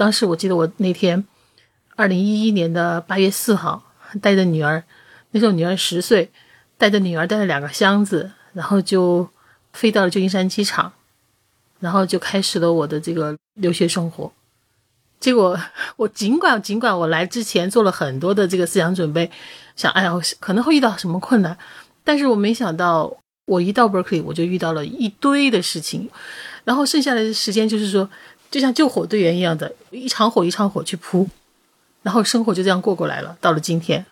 当时我记得我那天，二零一一年的八月四号，带着女儿，那时候女儿十岁，带着女儿带了两个箱子，然后就飞到了旧金山机场，然后就开始了我的这个留学生活。结果我尽管尽管我来之前做了很多的这个思想准备，想哎呀可能会遇到什么困难，但是我没想到我一到 Berkeley 我就遇到了一堆的事情，然后剩下的时间就是说。就像救火队员一样的，一场火一场火去扑，然后生活就这样过过来了。到了今天，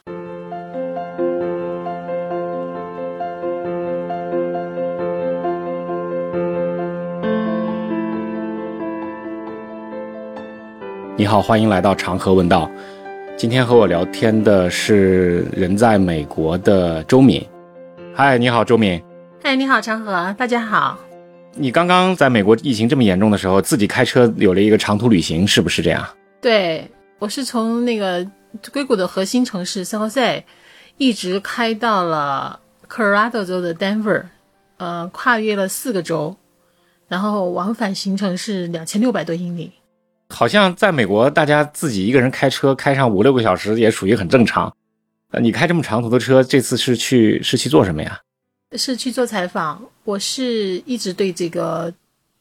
你好，欢迎来到长河问道。今天和我聊天的是人在美国的周敏。嗨，你好，周敏。嗨，你好，长河，大家好。你刚刚在美国疫情这么严重的时候，自己开车有了一个长途旅行，是不是这样？对，我是从那个硅谷的核心城市圣何塞，一直开到了科罗拉多州的 Denver，呃，跨越了四个州，然后往返行程是两千六百多英里。好像在美国，大家自己一个人开车开上五六个小时也属于很正常。呃，你开这么长途的车，这次是去是去做什么呀？是去做采访，我是一直对这个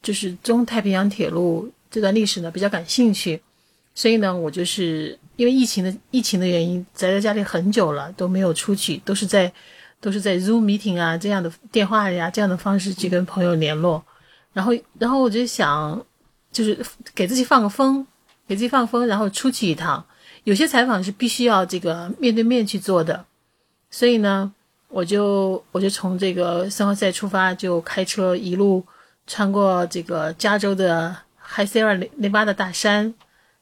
就是中太平洋铁路这段历史呢比较感兴趣，所以呢，我就是因为疫情的疫情的原因，宅在家里很久了都没有出去，都是在都是在 Zoom meeting 啊这样的电话呀这样的方式去跟朋友联络，然后然后我就想就是给自己放个风，给自己放风，然后出去一趟。有些采访是必须要这个面对面去做的，所以呢。我就我就从这个圣何塞出发，就开车一路穿过这个加州的海塞尔内内巴的大山，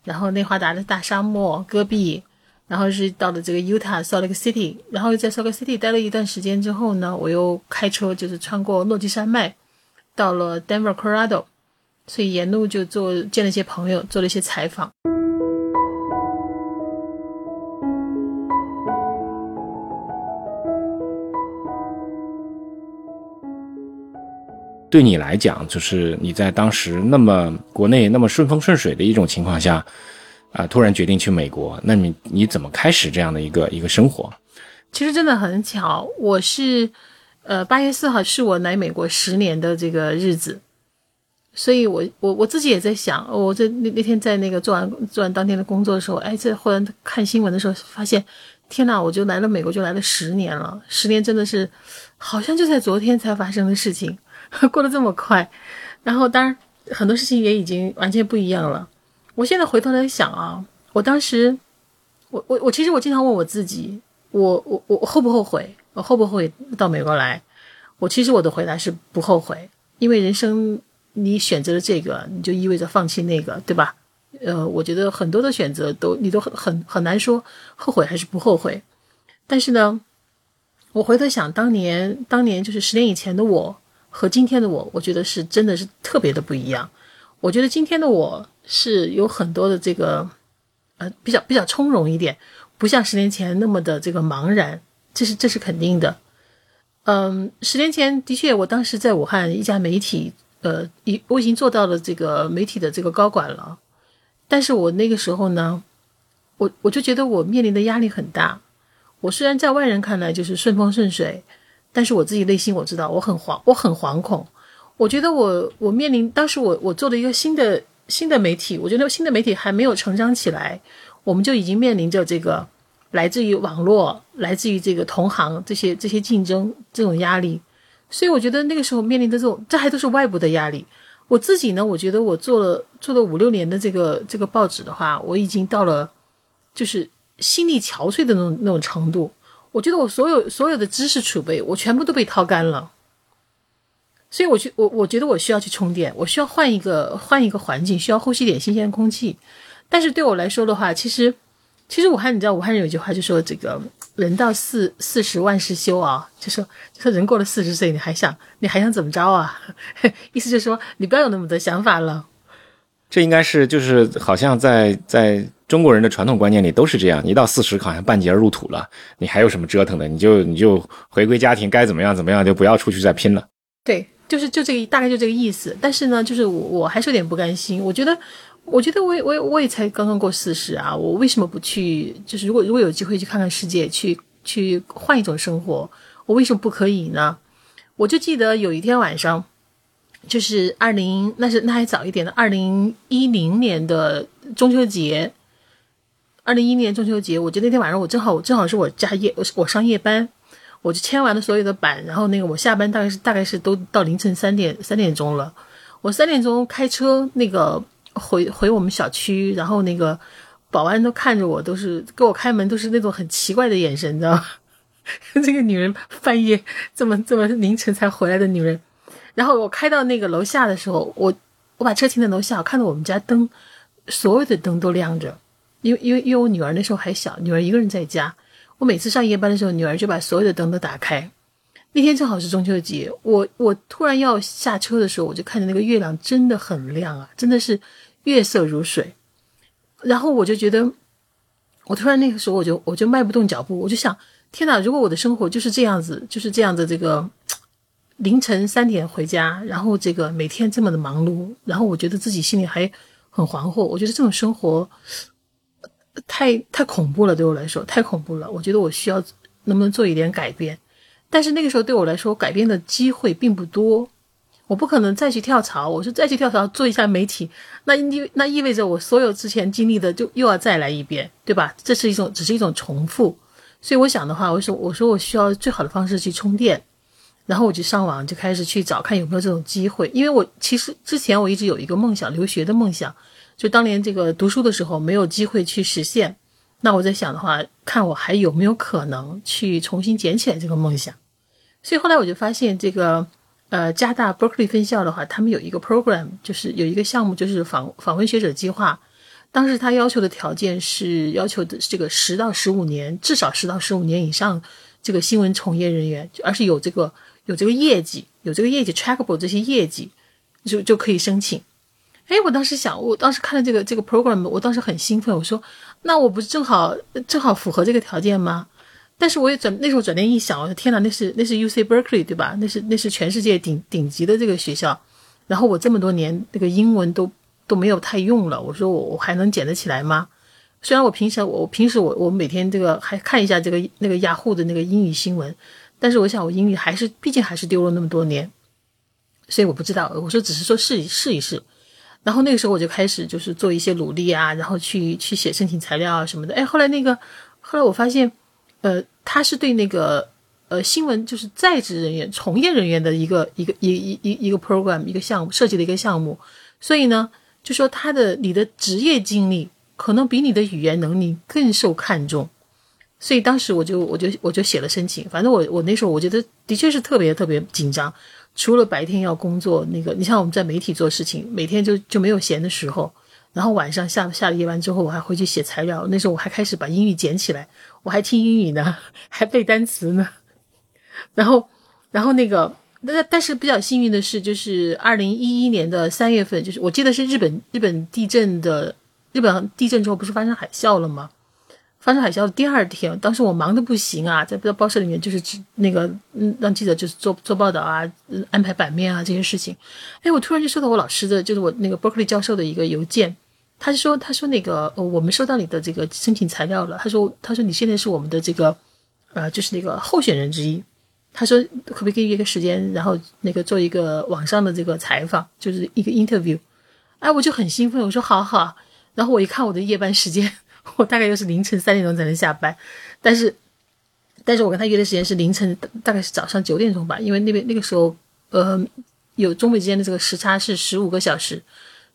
然后内华达的大沙漠戈壁，然后是到了这个 Utah Salt Lake City，然后在 Salt Lake City 待了一段时间之后呢，我又开车就是穿过落基山脉，到了 Denver Colorado，所以沿路就做见了一些朋友，做了一些采访。对你来讲，就是你在当时那么国内那么顺风顺水的一种情况下，啊，突然决定去美国，那你你怎么开始这样的一个一个生活？其实真的很巧，我是，呃，八月四号是我来美国十年的这个日子，所以我我我自己也在想，我在那那天在那个做完做完当天的工作的时候，哎，这忽然看新闻的时候发现，天呐，我就来了美国就来了十年了，十年真的是好像就在昨天才发生的事情。过得这么快，然后当然很多事情也已经完全不一样了。我现在回头来想啊，我当时，我我我其实我经常问我自己，我我我后不后悔？我后不后悔到美国来？我其实我的回答是不后悔，因为人生你选择了这个，你就意味着放弃那个，对吧？呃，我觉得很多的选择都你都很很很难说后悔还是不后悔。但是呢，我回头想当年，当年就是十年以前的我。和今天的我，我觉得是真的是特别的不一样。我觉得今天的我是有很多的这个，呃，比较比较从容一点，不像十年前那么的这个茫然，这是这是肯定的。嗯，十年前的确，我当时在武汉一家媒体，呃，已我已经做到了这个媒体的这个高管了。但是我那个时候呢，我我就觉得我面临的压力很大。我虽然在外人看来就是顺风顺水。但是我自己内心我知道我很惶我很惶恐，我觉得我我面临当时我我做了一个新的新的媒体，我觉得新的媒体还没有成长起来，我们就已经面临着这个来自于网络、来自于这个同行这些这些竞争这种压力，所以我觉得那个时候面临的这种这还都是外部的压力。我自己呢，我觉得我做了做了五六年的这个这个报纸的话，我已经到了就是心力憔悴的那种那种程度。我觉得我所有所有的知识储备，我全部都被掏干了，所以我去我我觉得我需要去充电，我需要换一个换一个环境，需要呼吸点新鲜空气。但是对我来说的话，其实其实武汉，你知道武汉人有句话就说这个人到四四十万事休啊，就说就说人过了四十岁，你还想你还想怎么着啊？意思就是说你不要有那么多想法了。这应该是就是好像在在。中国人的传统观念里都是这样，一到四十好像半截入土了，你还有什么折腾的？你就你就回归家庭，该怎么样怎么样，就不要出去再拼了。对，就是就这个大概就这个意思。但是呢，就是我我还是有点不甘心。我觉得我觉得我也我也我也才刚刚过四十啊，我为什么不去？就是如果如果有机会去看看世界，去去换一种生活，我为什么不可以呢？我就记得有一天晚上，就是二零那是那还早一点的，二零一零年的中秋节。二零一一年中秋节，我记得那天晚上我正好我正好是我加夜我我上夜班，我就签完了所有的版，然后那个我下班大概是大概是都到凌晨三点三点钟了，我三点钟开车那个。回回我们小区，然后那个保安都看着我，都是给我开门，都是那种很奇怪的眼神，你知道吗？这个女人半夜这么这么凌晨才回来的女人。然后我开到那个楼下的时候，我我把车停在楼下，看到我们家灯所有的灯都亮着，因为因为因为我女儿那时候还小，女儿一个人在家，我每次上夜班的时候，女儿就把所有的灯都打开。那天正好是中秋节，我我突然要下车的时候，我就看见那个月亮真的很亮啊，真的是。月色如水，然后我就觉得，我突然那个时候我就我就迈不动脚步，我就想，天哪！如果我的生活就是这样子，就是这样的这个凌晨三点回家，然后这个每天这么的忙碌，然后我觉得自己心里还很惶惑，我觉得这种生活太太恐怖了，对我来说太恐怖了。我觉得我需要能不能做一点改变，但是那个时候对我来说，改变的机会并不多。我不可能再去跳槽，我说再去跳槽做一下媒体，那意那意味着我所有之前经历的就又要再来一遍，对吧？这是一种只是一种重复，所以我想的话，我说我说我需要最好的方式去充电，然后我就上网就开始去找看有没有这种机会，因为我其实之前我一直有一个梦想，留学的梦想，就当年这个读书的时候没有机会去实现，那我在想的话，看我还有没有可能去重新捡起来这个梦想，所以后来我就发现这个。呃，加大 Berkeley 分校的话，他们有一个 program，就是有一个项目，就是访访问学者计划。当时他要求的条件是要求的这个十到十五年，至少十到十五年以上这个新闻从业人员，而是有这个有这个业绩，有这个业绩 trackable 这些业绩，就就可以申请。哎，我当时想，我当时看了这个这个 program，我当时很兴奋，我说，那我不是正好正好符合这个条件吗？但是我也转那时候转念一想，我说天哪，那是那是 U C Berkeley 对吧？那是那是全世界顶顶级的这个学校。然后我这么多年那个英文都都没有太用了，我说我我还能捡得起来吗？虽然我平时我平时我我每天这个还看一下这个那个雅虎的那个英语新闻，但是我想我英语还是毕竟还是丢了那么多年，所以我不知道。我说只是说试一试一试。然后那个时候我就开始就是做一些努力啊，然后去去写申请材料啊什么的。哎，后来那个后来我发现。呃，他是对那个呃新闻就是在职人员、从业人员的一个一个一一一一个 program 一个项目设计的一个项目，所以呢，就说他的你的职业经历可能比你的语言能力更受看重，所以当时我就我就我就写了申请，反正我我那时候我觉得的确是特别特别紧张，除了白天要工作，那个你像我们在媒体做事情，每天就就没有闲的时候。然后晚上下下了夜班之后，我还回去写材料。那时候我还开始把英语捡起来，我还听英语呢，还背单词呢。然后，然后那个，但但是比较幸运的是，就是二零一一年的三月份，就是我记得是日本日本地震的，日本地震之后不是发生海啸了吗？发生海啸的第二天，当时我忙得不行啊，在报社里面就是那个嗯，让记者就是做做报道啊，安排版面啊这些事情。哎，我突然就收到我老师的，就是我那个 Berkeley 教授的一个邮件。他就说：“他说那个，我们收到你的这个申请材料了。他说，他说你现在是我们的这个，呃，就是那个候选人之一。他说，可不可以给你一个时间，然后那个做一个网上的这个采访，就是一个 interview。哎，我就很兴奋，我说好好。然后我一看我的夜班时间，我大概又是凌晨三点钟才能下班。但是，但是我跟他约的时间是凌晨，大概是早上九点钟吧，因为那边那个时候，呃，有中美之间的这个时差是十五个小时。”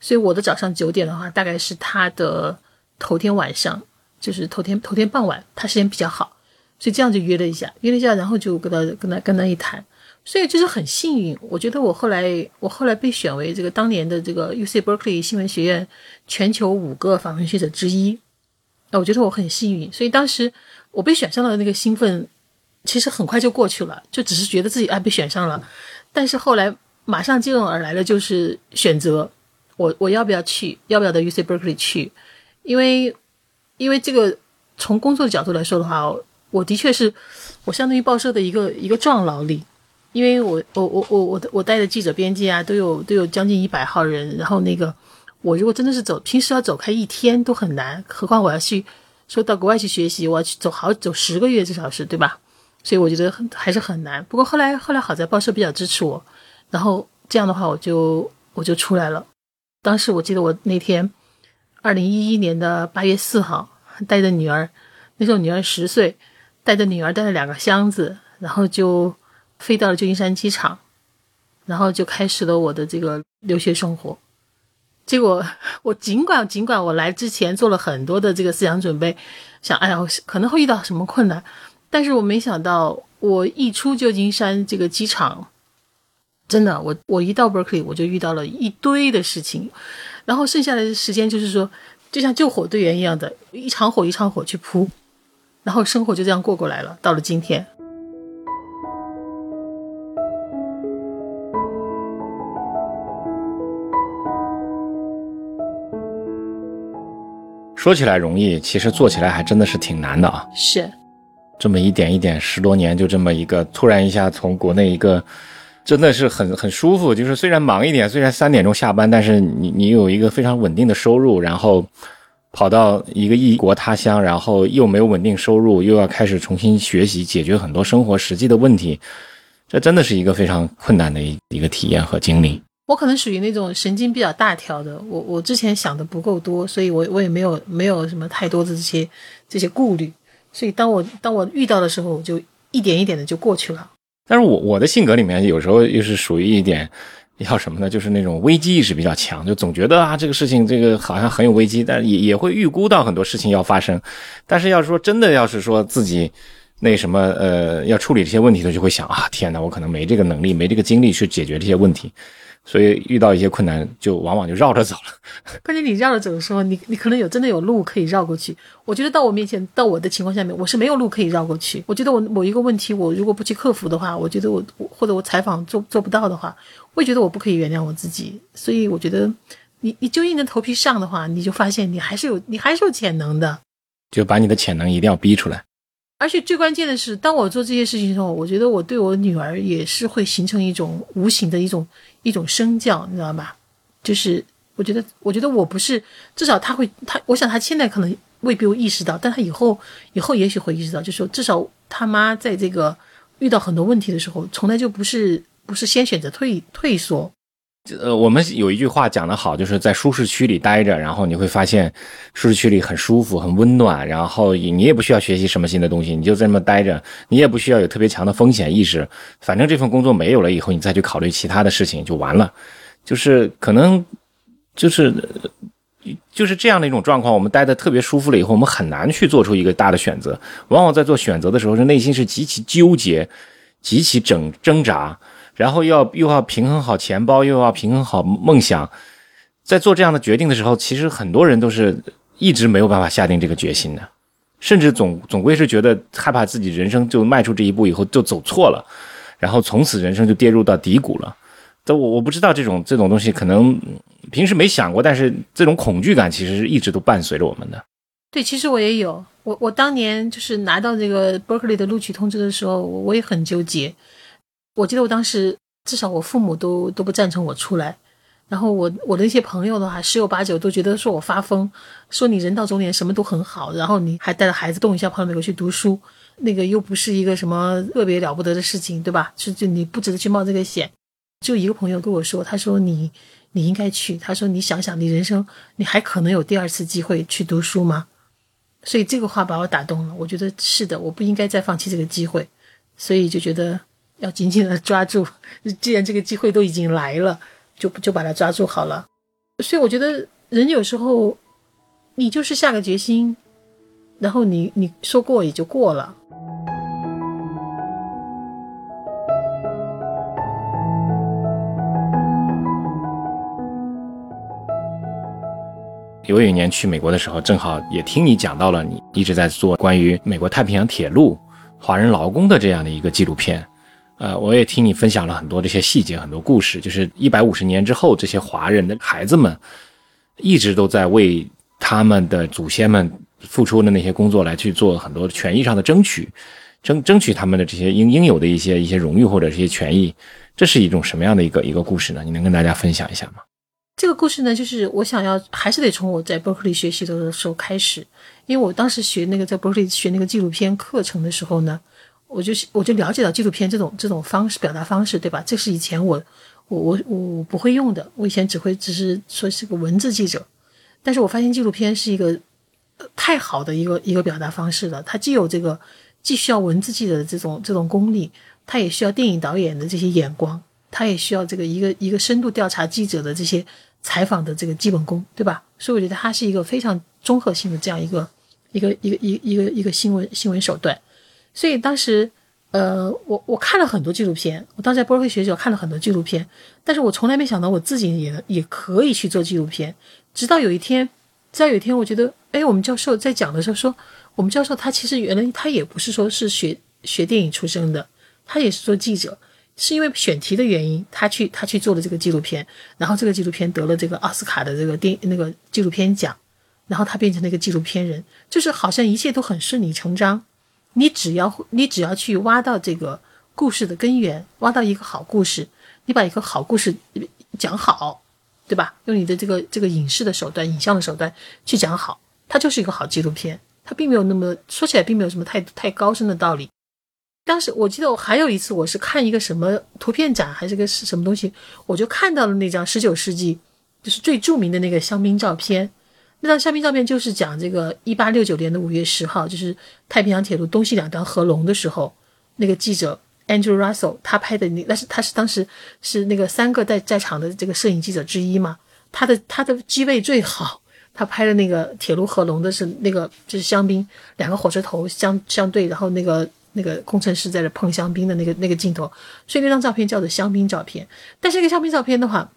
所以我的早上九点的话，大概是他的头天晚上，就是头天头天傍晚，他时间比较好，所以这样就约了一下，约了一下，然后就跟他跟他跟他一谈，所以就是很幸运。我觉得我后来我后来被选为这个当年的这个 U C Berkeley 新闻学院全球五个访问学者之一，啊，我觉得我很幸运。所以当时我被选上的那个兴奋，其实很快就过去了，就只是觉得自己啊被选上了，但是后来马上接踵而来的就是选择。我我要不要去？要不要到 U C Berkeley 去？因为，因为这个从工作的角度来说的话，我的确是，我相当于报社的一个一个壮劳力，因为我我我我我我带的记者编辑啊，都有都有将近一百号人，然后那个我如果真的是走，平时要走开一天都很难，何况我要去说到国外去学习，我要去走好走十个月至少是对吧？所以我觉得很还是很难。不过后来后来好在报社比较支持我，然后这样的话我就我就出来了。当时我记得我那天，二零一一年的八月四号，带着女儿，那时候女儿十岁，带着女儿带了两个箱子，然后就飞到了旧金山机场，然后就开始了我的这个留学生活。结果我尽管尽管我来之前做了很多的这个思想准备，想哎呀可能会遇到什么困难，但是我没想到我一出旧金山这个机场。真的，我我一到 Berkeley 我就遇到了一堆的事情，然后剩下的时间就是说，就像救火队员一样的，一场火一场火去扑，然后生活就这样过过来了。到了今天，说起来容易，其实做起来还真的是挺难的啊。是，这么一点一点，十多年就这么一个，突然一下从国内一个。真的是很很舒服，就是虽然忙一点，虽然三点钟下班，但是你你有一个非常稳定的收入，然后跑到一个异国他乡，然后又没有稳定收入，又要开始重新学习，解决很多生活实际的问题，这真的是一个非常困难的一一个体验和经历。我可能属于那种神经比较大条的，我我之前想的不够多，所以我我也没有没有什么太多的这些这些顾虑，所以当我当我遇到的时候，我就一点一点的就过去了。但是我我的性格里面有时候又是属于一点，要什么呢？就是那种危机意识比较强，就总觉得啊这个事情这个好像很有危机，但也也会预估到很多事情要发生。但是要是说真的，要是说自己那什么呃要处理这些问题的，就会想啊天哪，我可能没这个能力，没这个精力去解决这些问题。所以遇到一些困难，就往往就绕着走了。关键你绕着走的时候，你你可能有真的有路可以绕过去。我觉得到我面前，到我的情况下面，我是没有路可以绕过去。我觉得我某一个问题，我如果不去克服的话，我觉得我或者我采访做做不到的话，我也觉得我不可以原谅我自己。所以我觉得，你你就硬着头皮上的话，你就发现你还是有你还是有潜能的。就把你的潜能一定要逼出来。而且最关键的是，当我做这些事情的时候，我觉得我对我女儿也是会形成一种无形的一种。一种声教，你知道吧？就是我觉得，我觉得我不是，至少他会，他，我想他现在可能未必会意识到，但他以后，以后也许会意识到，就是说，至少他妈在这个遇到很多问题的时候，从来就不是不是先选择退退缩。呃，我们有一句话讲得好，就是在舒适区里待着，然后你会发现舒适区里很舒服、很温暖，然后你也不需要学习什么新的东西，你就在那么待着，你也不需要有特别强的风险意识，反正这份工作没有了以后，你再去考虑其他的事情就完了。就是可能就是就是这样的一种状况，我们待的特别舒服了以后，我们很难去做出一个大的选择。往往在做选择的时候，是内心是极其纠结、极其挣挣扎。然后要又要平衡好钱包，又要平衡好梦想，在做这样的决定的时候，其实很多人都是一直没有办法下定这个决心的，甚至总总归是觉得害怕自己人生就迈出这一步以后就走错了，然后从此人生就跌入到低谷了。但我我不知道这种这种东西可能平时没想过，但是这种恐惧感其实是一直都伴随着我们的。对，其实我也有，我我当年就是拿到这个 Berkeley 的录取通知的时候，我也很纠结。我记得我当时至少我父母都都不赞成我出来，然后我我的一些朋友的话十有八九都觉得说我发疯，说你人到中年什么都很好，然后你还带着孩子动一下跑到美国去读书，那个又不是一个什么特别了不得的事情，对吧？就就你不值得去冒这个险。就一个朋友跟我说，他说你你应该去，他说你想想你人生你还可能有第二次机会去读书吗？所以这个话把我打动了，我觉得是的，我不应该再放弃这个机会，所以就觉得。要紧紧的抓住，既然这个机会都已经来了，就就把它抓住好了。所以我觉得人有时候，你就是下个决心，然后你你说过也就过了。有一年去美国的时候，正好也听你讲到了，你一直在做关于美国太平洋铁路华人劳工的这样的一个纪录片。呃，我也听你分享了很多这些细节，很多故事。就是一百五十年之后，这些华人的孩子们一直都在为他们的祖先们付出的那些工作来去做很多权益上的争取，争争取他们的这些应应有的一些一些荣誉或者这些权益。这是一种什么样的一个一个故事呢？你能跟大家分享一下吗？这个故事呢，就是我想要还是得从我在伯克利学习的时候开始，因为我当时学那个在伯克利学那个纪录片课程的时候呢，我就我就了解到纪录片这种这种方式表达方式，对吧？这是以前我我我我不会用的，我以前只会只是说是个文字记者，但是我发现纪录片是一个太好的一个一个表达方式了，它既有这个既需要文字记者的这种这种功力，它也需要电影导演的这些眼光。它也需要这个一个一个深度调查记者的这些采访的这个基本功，对吧？所以我觉得它是一个非常综合性的这样一个一个一个一一个一个新闻新闻手段。所以当时，呃，我我看了很多纪录片，我当时在波尔克学校看了很多纪录片，但是我从来没想到我自己也也可以去做纪录片。直到有一天，直到有一天，我觉得，哎，我们教授在讲的时候说，我们教授他其实原来他也不是说是学学电影出身的，他也是做记者。是因为选题的原因，他去他去做了这个纪录片，然后这个纪录片得了这个奥斯卡的这个电那个纪录片奖，然后他变成了一个纪录片人，就是好像一切都很顺理成章。你只要你只要去挖到这个故事的根源，挖到一个好故事，你把一个好故事讲好，对吧？用你的这个这个影视的手段、影像的手段去讲好，它就是一个好纪录片。它并没有那么说起来，并没有什么太太高深的道理。当时我记得我还有一次，我是看一个什么图片展还是个是什么东西，我就看到了那张十九世纪就是最著名的那个香槟照片。那张香槟照片就是讲这个一八六九年的五月十号，就是太平洋铁路东西两端合龙的时候，那个记者 Andrew Russell 他拍的那，但是他是当时是那个三个在在场的这个摄影记者之一嘛，他的他的机位最好，他拍的那个铁路合龙的是那个就是香槟两个火车头相相对，然后那个。那个工程师在这碰香槟的那个那个镜头，所以那张照片叫做香槟照片。但是这个香槟照片的话，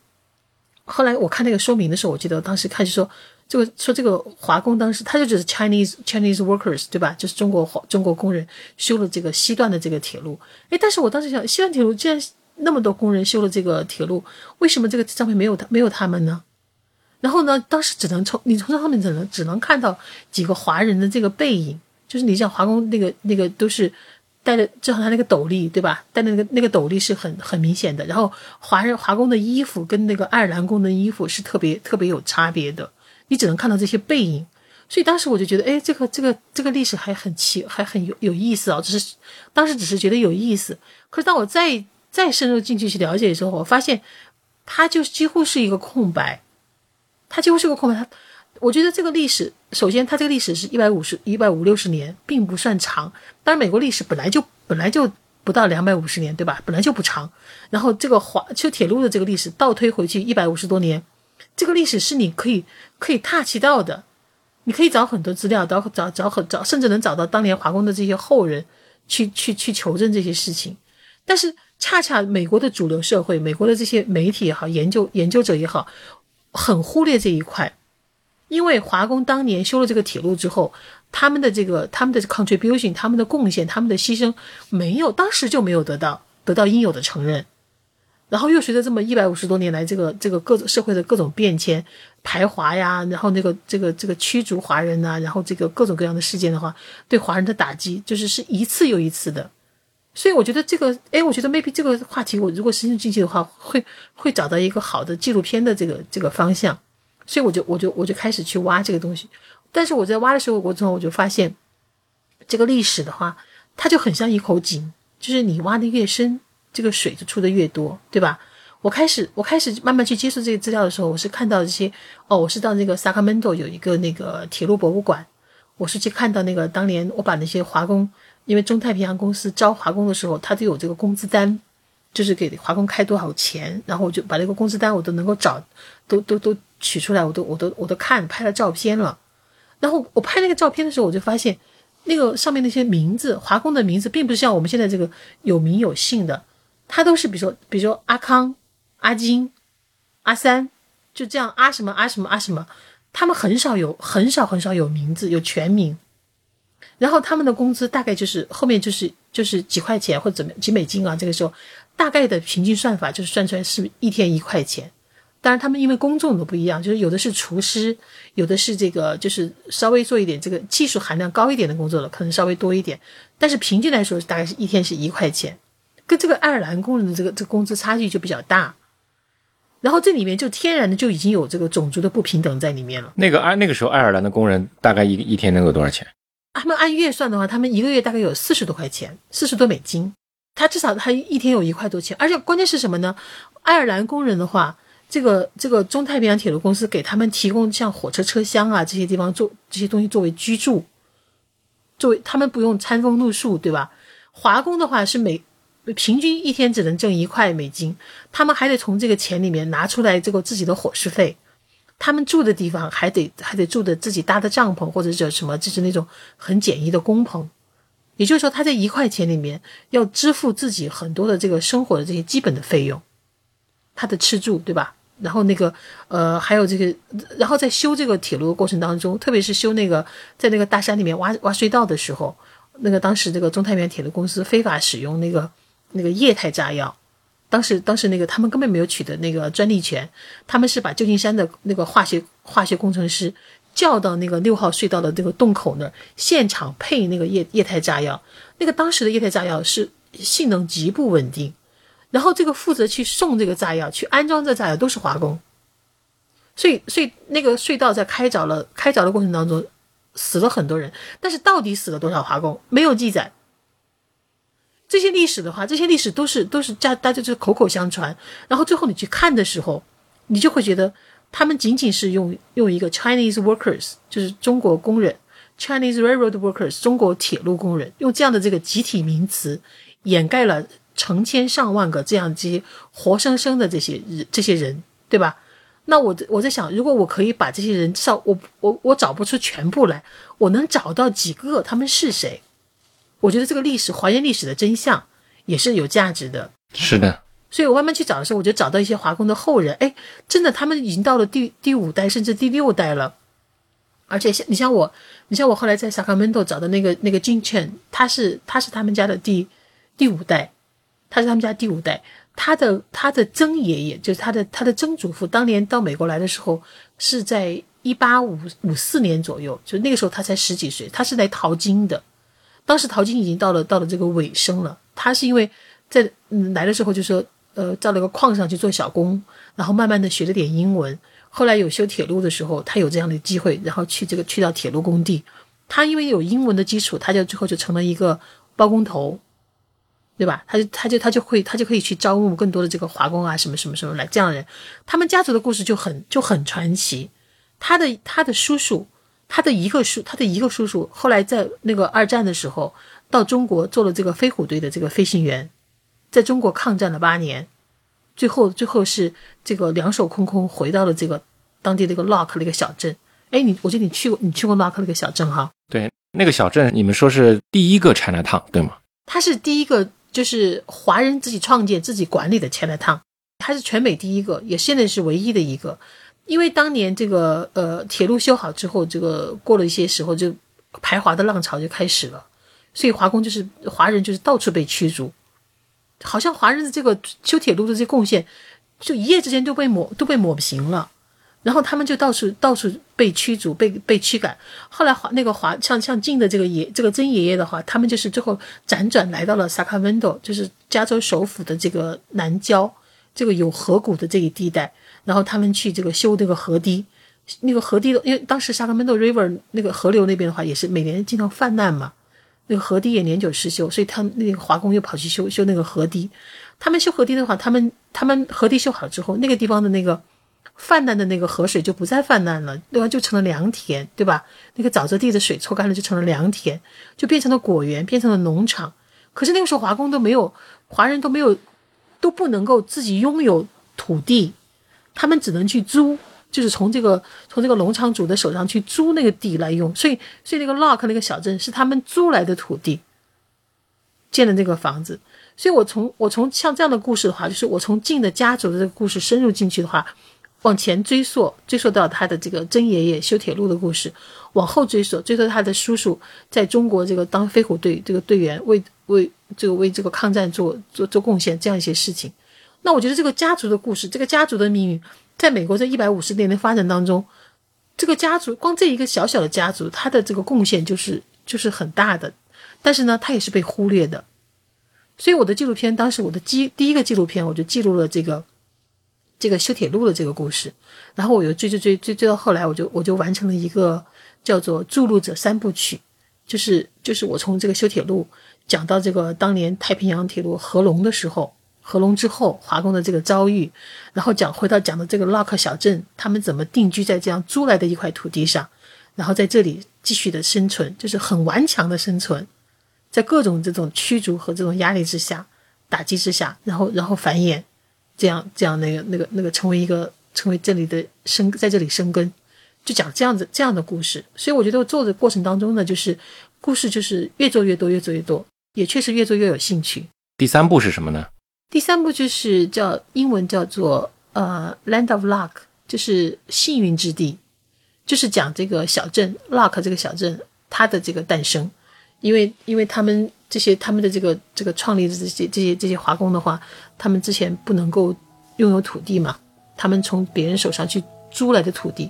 后来我看那个说明的时候，我记得当时开始说这个说这个华工当时他就只是 Chinese Chinese workers 对吧？就是中国华中国工人修了这个西段的这个铁路。诶，但是我当时想，西段铁路既然那么多工人修了这个铁路，为什么这个照片没有他没有他们呢？然后呢，当时只能从你从这上面只能只能看到几个华人的这个背影。就是你像华工那个那个都是戴着，正好他那个斗笠对吧？戴的那个那个斗笠是很很明显的。然后华人华工的衣服跟那个爱尔兰工的衣服是特别特别有差别的，你只能看到这些背影。所以当时我就觉得，哎，这个这个这个历史还很奇，还很有有意思啊！只是当时只是觉得有意思。可是当我再再深入进去去了解的时候，我发现它就几乎是一个空白，它几乎是个空白。它我觉得这个历史，首先它这个历史是一百五十一百五六十年，并不算长。当然，美国历史本来就本来就不到两百五十年，对吧？本来就不长。然后这个华修铁路的这个历史倒推回去一百五十多年，这个历史是你可以可以 touch 到的，你可以找很多资料，找找找很找，甚至能找到当年华工的这些后人去去去求证这些事情。但是恰恰美国的主流社会，美国的这些媒体也好，研究研究者也好，很忽略这一块。因为华工当年修了这个铁路之后，他们的这个他们的 contribution，他们的贡献，他们的牺牲，没有当时就没有得到得到应有的承认。然后又随着这么一百五十多年来，这个这个各种社会的各种变迁、排华呀，然后那个这个这个驱逐华人呐，然后这个各种各样的事件的话，对华人的打击就是是一次又一次的。所以我觉得这个，哎，我觉得 maybe 这个话题，我如果深入进去的话，会会找到一个好的纪录片的这个这个方向。所以我就我就我就开始去挖这个东西，但是我在挖的时候，我之后我就发现，这个历史的话，它就很像一口井，就是你挖的越深，这个水就出的越多，对吧？我开始我开始慢慢去接触这些资料的时候，我是看到这些哦，我是到那个萨克门多有一个那个铁路博物馆，我是去看到那个当年我把那些华工，因为中太平洋公司招华工的时候，他都有这个工资单。就是给华工开多少钱，然后我就把那个工资单我都能够找，都都都取出来，我都我都我都看拍了照片了。然后我拍那个照片的时候，我就发现，那个上面那些名字，华工的名字，并不是像我们现在这个有名有姓的，他都是比如说，比如说阿康、阿金、阿三，就这样阿什么阿什么阿什么，他们很少有很少很少有名字有全名。然后他们的工资大概就是后面就是就是几块钱或者怎么几美金啊，这个时候。大概的平均算法就是算出来是一天一块钱，当然他们因为工种都不一样，就是有的是厨师，有的是这个就是稍微做一点这个技术含量高一点的工作的，可能稍微多一点，但是平均来说大概是一天是一块钱，跟这个爱尔兰工人的这个这个工资差距就比较大。然后这里面就天然的就已经有这个种族的不平等在里面了。那个爱那个时候爱尔兰的工人大概一一天能有多少钱？他们按月算的话，他们一个月大概有四十多块钱，四十多美金。他至少他一天有一块多钱，而且关键是什么呢？爱尔兰工人的话，这个这个中太平洋铁路公司给他们提供像火车车厢啊这些地方做这些东西作为居住，作为他们不用餐风露宿，对吧？华工的话是每平均一天只能挣一块美金，他们还得从这个钱里面拿出来这个自己的伙食费，他们住的地方还得还得住的自己搭的帐篷或者叫什么，就是那种很简易的工棚。也就是说，他在一块钱里面要支付自己很多的这个生活的这些基本的费用，他的吃住，对吧？然后那个呃，还有这个，然后在修这个铁路的过程当中，特别是修那个在那个大山里面挖挖隧道的时候，那个当时这个中太平洋铁路公司非法使用那个那个液态炸药，当时当时那个他们根本没有取得那个专利权，他们是把旧金山的那个化学化学工程师。叫到那个六号隧道的这个洞口那儿，现场配那个液液态炸药。那个当时的液态炸药是性能极不稳定，然后这个负责去送这个炸药、去安装这炸药都是华工。所以，所以那个隧道在开凿了开凿的过程当中，死了很多人。但是到底死了多少华工，没有记载。这些历史的话，这些历史都是都是家大家就是口口相传。然后最后你去看的时候，你就会觉得。他们仅仅是用用一个 Chinese workers，就是中国工人，Chinese railroad workers，中国铁路工人，用这样的这个集体名词掩盖了成千上万个这样这些活生生的这些人，这些人，对吧？那我我在想，如果我可以把这些人少，我我我找不出全部来，我能找到几个他们是谁？我觉得这个历史还原历史的真相也是有价值的。是的。所以我慢慢去找的时候，我就找到一些华工的后人。哎，真的，他们已经到了第第五代，甚至第六代了。而且像你像我，你像我后来在 Sacramento 找的那个那个 Jin Chen，他是他是他们家的第第五代，他是他们家第五代。他的他的曾爷爷就是他的他的曾祖父，当年到美国来的时候是在一八五五四年左右，就那个时候他才十几岁，他是来淘金的。当时淘金已经到了到了这个尾声了，他是因为在嗯来的时候就说。呃，到了个矿上去做小工，然后慢慢的学了点英文。后来有修铁路的时候，他有这样的机会，然后去这个去到铁路工地。他因为有英文的基础，他就最后就成了一个包工头，对吧？他就他就他就会他就可以去招募更多的这个华工啊，什么什么什么来这样的人。他们家族的故事就很就很传奇。他的他的叔叔，他的一个叔他的一个叔叔，后来在那个二战的时候到中国做了这个飞虎队的这个飞行员。在中国抗战了八年，最后最后是这个两手空空回到了这个当地这个 Lock 那个小镇。哎，你我记得你去过，你去过 Lock 那个小镇哈？对，那个小镇你们说是第一个 China Town 对吗？它是第一个，就是华人自己创建、自己管理的 China Town，它是全美第一个，也现在是唯一的一个。因为当年这个呃铁路修好之后，这个过了一些时候，就排华的浪潮就开始了，所以华工就是华人就是到处被驱逐。好像华人的这个修铁路的这些贡献，就一夜之间就被抹都被抹平了，然后他们就到处到处被驱逐、被被驱赶。后来华那个华像像晋的这个爷这个曾爷爷的话，他们就是最后辗转来到了萨卡温多，就是加州首府的这个南郊，这个有河谷的这一地带，然后他们去这个修这个河堤，那个河堤的，因为当时 Sacramento River 那个河流那边的话，也是每年经常泛滥嘛。那个河堤也年久失修，所以他们那个华工又跑去修修那个河堤。他们修河堤的话，他们他们河堤修好之后，那个地方的那个泛滥的那个河水就不再泛滥了，对吧？就成了良田，对吧？那个沼泽地的水抽干了，就成了良田，就变成了果园，变成了农场。可是那个时候华工都没有，华人都没有，都不能够自己拥有土地，他们只能去租。就是从这个从这个农场主的手上去租那个地来用，所以所以那个 Lock 那个小镇是他们租来的土地建的这个房子。所以我从我从像这样的故事的话，就是我从晋的家族的这个故事深入进去的话，往前追溯追溯到他的这个曾爷爷修铁路的故事，往后追溯追溯他的叔叔在中国这个当飞虎队这个队员为为这个为这个抗战做做做贡献这样一些事情。那我觉得这个家族的故事，这个家族的命运。在美国这一百五十年的发展当中，这个家族光这一个小小的家族，他的这个贡献就是就是很大的，但是呢，他也是被忽略的。所以我的纪录片当时我的记第一个纪录片，我就记录了这个这个修铁路的这个故事，然后我又追追追追追到后来，我就我就完成了一个叫做《筑路者三部曲》，就是就是我从这个修铁路讲到这个当年太平洋铁路合龙的时候，合龙之后华工的这个遭遇，然后讲回到讲的这个洛克小镇，他们怎么定居在这样租来的一块土地上，然后在这里继续的生存，就是很顽强的生存，在各种这种驱逐和这种压力之下、打击之下，然后然后繁衍。这样，这样，那个，那个，那个，成为一个，成为这里的生，在这里生根，就讲这样子这样的故事。所以我觉得我做的过程当中呢，就是故事就是越做越多，越做越多，也确实越做越有兴趣。第三步是什么呢？第三步就是叫英文叫做呃，Land of Luck，就是幸运之地，就是讲这个小镇 Luck 这个小镇它的这个诞生，因为因为他们。这些他们的这个这个创立的这些这些这些华工的话，他们之前不能够拥有土地嘛，他们从别人手上去租来的土地。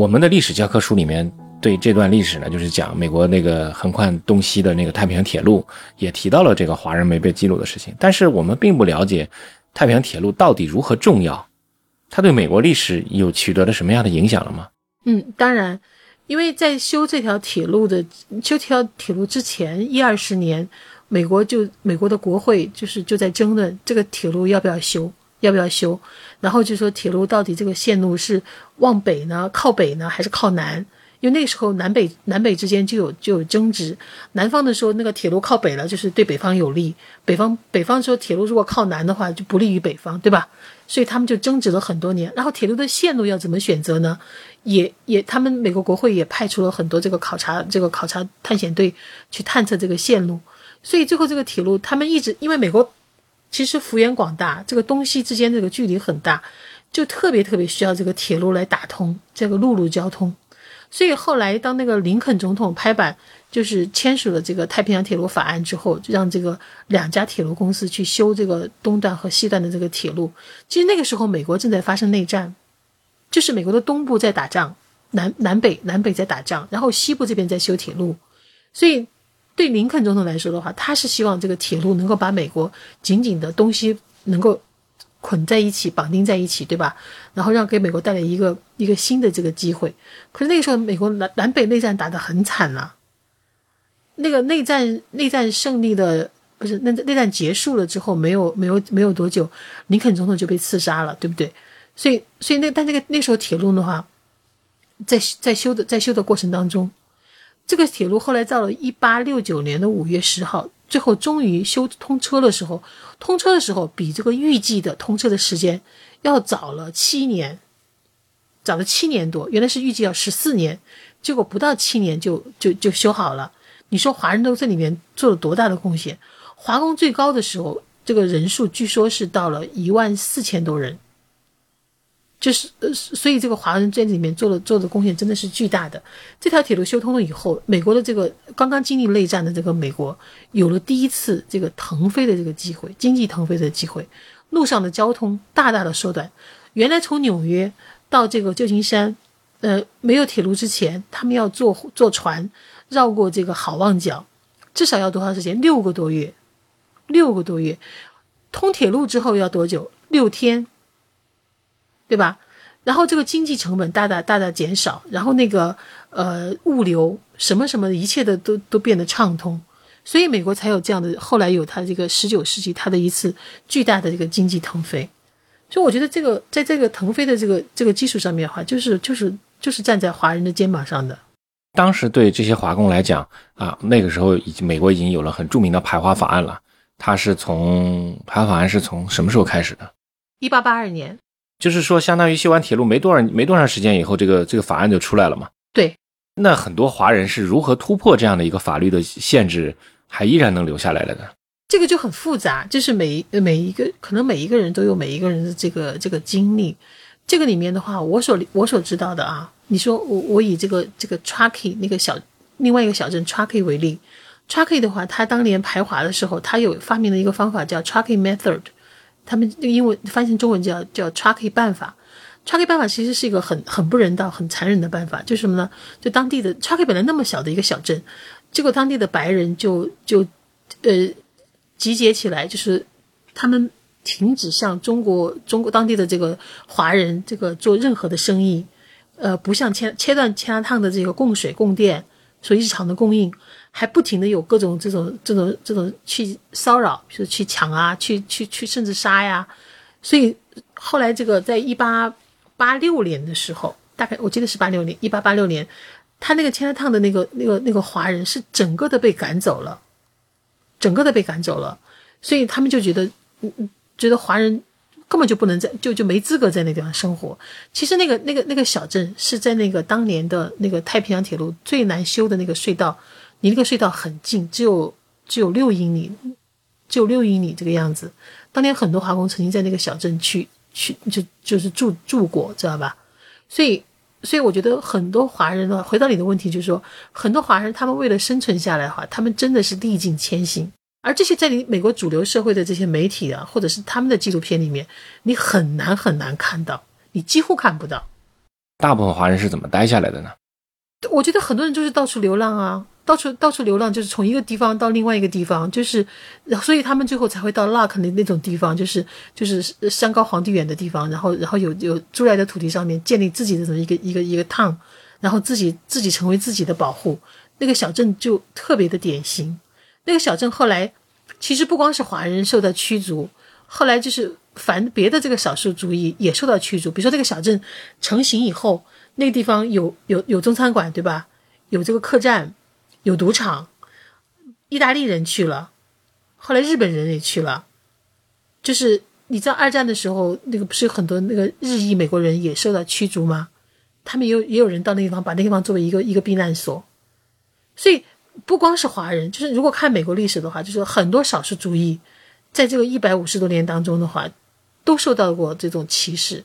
我们的历史教科书里面对这段历史呢，就是讲美国那个横贯东西的那个太平洋铁路，也提到了这个华人没被记录的事情，但是我们并不了解。太平洋铁路到底如何重要？它对美国历史有取得了什么样的影响了吗？嗯，当然，因为在修这条铁路的修这条铁路之前一二十年，美国就美国的国会就是就在争论这个铁路要不要修，要不要修，然后就说铁路到底这个线路是往北呢，靠北呢，还是靠南？因为那时候南北南北之间就有就有争执，南方的说那个铁路靠北了，就是对北方有利；北方北方说铁路如果靠南的话就不利于北方，对吧？所以他们就争执了很多年。然后铁路的线路要怎么选择呢？也也他们美国国会也派出了很多这个考察这个考察探险队去探测这个线路。所以最后这个铁路他们一直因为美国其实幅员广大，这个东西之间这个距离很大，就特别特别需要这个铁路来打通这个陆路交通。所以后来，当那个林肯总统拍板，就是签署了这个太平洋铁路法案之后，就让这个两家铁路公司去修这个东段和西段的这个铁路。其实那个时候，美国正在发生内战，就是美国的东部在打仗，南南北南北在打仗，然后西部这边在修铁路。所以，对林肯总统来说的话，他是希望这个铁路能够把美国紧紧的东西能够。捆在一起，绑定在一起，对吧？然后让给美国带来一个一个新的这个机会。可是那个时候，美国南南北内战打得很惨了。那个内战内战胜利的不是内内战结束了之后，没有没有没有多久，林肯总统就被刺杀了，对不对？所以所以那但那个那时候铁路的话，在在修的在修的过程当中，这个铁路后来到了一八六九年的五月十号。最后终于修通车的时候，通车的时候比这个预计的通车的时间要早了七年，早了七年多。原来是预计要十四年，结果不到七年就就就修好了。你说华人都在里面做了多大的贡献？华工最高的时候，这个人数据说是到了一万四千多人。就是呃，所以这个华人在里面做的做的贡献真的是巨大的。这条铁路修通了以后，美国的这个刚刚经历内战的这个美国，有了第一次这个腾飞的这个机会，经济腾飞的机会，路上的交通大大的缩短。原来从纽约到这个旧金山，呃，没有铁路之前，他们要坐坐船绕过这个好望角，至少要多长时间？六个多月，六个多月。通铁路之后要多久？六天。对吧？然后这个经济成本大大大大减少，然后那个呃物流什么什么一切的都都变得畅通，所以美国才有这样的后来有它这个十九世纪它的一次巨大的这个经济腾飞。所以我觉得这个在这个腾飞的这个这个基础上面的话，就是就是就是站在华人的肩膀上的。当时对这些华工来讲啊，那个时候已经美国已经有了很著名的排华法案了。它是从排华法案是从什么时候开始的？一八八二年。就是说，相当于修完铁路没多少没多长时间以后，这个这个法案就出来了嘛。对，那很多华人是如何突破这样的一个法律的限制，还依然能留下来的呢？这个就很复杂，就是每每一个可能每一个人都有每一个人的这个这个经历。这个里面的话，我所我所知道的啊，你说我我以这个这个 Truckee 那个小另外一个小镇 Truckee 为例，Truckee 的话，他当年排华的时候，他有发明了一个方法叫 Truckee Method。他们那个英文翻译成中文叫叫 Truckee 办法，，“trucky” 办法其实是一个很很不人道、很残忍的办法，就是什么呢？就当地的 “trucky” 本来那么小的一个小镇，结果当地的白人就就呃集结起来，就是他们停止向中国中国当地的这个华人这个做任何的生意，呃，不向切切断千拉烫的这个供水供电，所以日常的供应，还不停的有各种这种这种这种去骚扰，比如去抢啊，去去去甚至杀呀，所以后来这个在一八八六年的时候，大概我记得是八六年，一八八六年，他那个千拉烫的那个那个那个华人是整个的被赶走了，整个的被赶走了，所以他们就觉得，嗯嗯，觉得华人根本就不能在，就就没资格在那地方生活。其实那个那个那个小镇是在那个当年的那个太平洋铁路最难修的那个隧道，离那个隧道很近，只有只有六英里，只有六英里这个样子。当年很多华工曾经在那个小镇去去就就是住住过，知道吧？所以所以我觉得很多华人的话，回到你的问题，就是说很多华人他们为了生存下来的话，他们真的是历尽艰辛。而这些在你美国主流社会的这些媒体啊，或者是他们的纪录片里面，你很难很难看到，你几乎看不到。大部分华人是怎么待下来的呢？我觉得很多人就是到处流浪啊，到处到处流浪，就是从一个地方到另外一个地方，就是，所以他们最后才会到 Luck 的那种地方，就是就是山高皇帝远的地方，然后然后有有租来的土地上面建立自己的这么一个一个一个 town，然后自己自己成为自己的保护，那个小镇就特别的典型。那个小镇后来其实不光是华人受到驱逐，后来就是凡别的这个少数族裔也受到驱逐。比如说这个小镇成型以后，那个地方有有有中餐馆，对吧？有这个客栈，有赌场，意大利人去了，后来日本人也去了。就是你知道二战的时候，那个不是很多那个日裔美国人也受到驱逐吗？他们也有也有人到那地方，把那地方作为一个一个避难所，所以。不光是华人，就是如果看美国历史的话，就是很多少数族裔，在这个一百五十多年当中的话，都受到过这种歧视，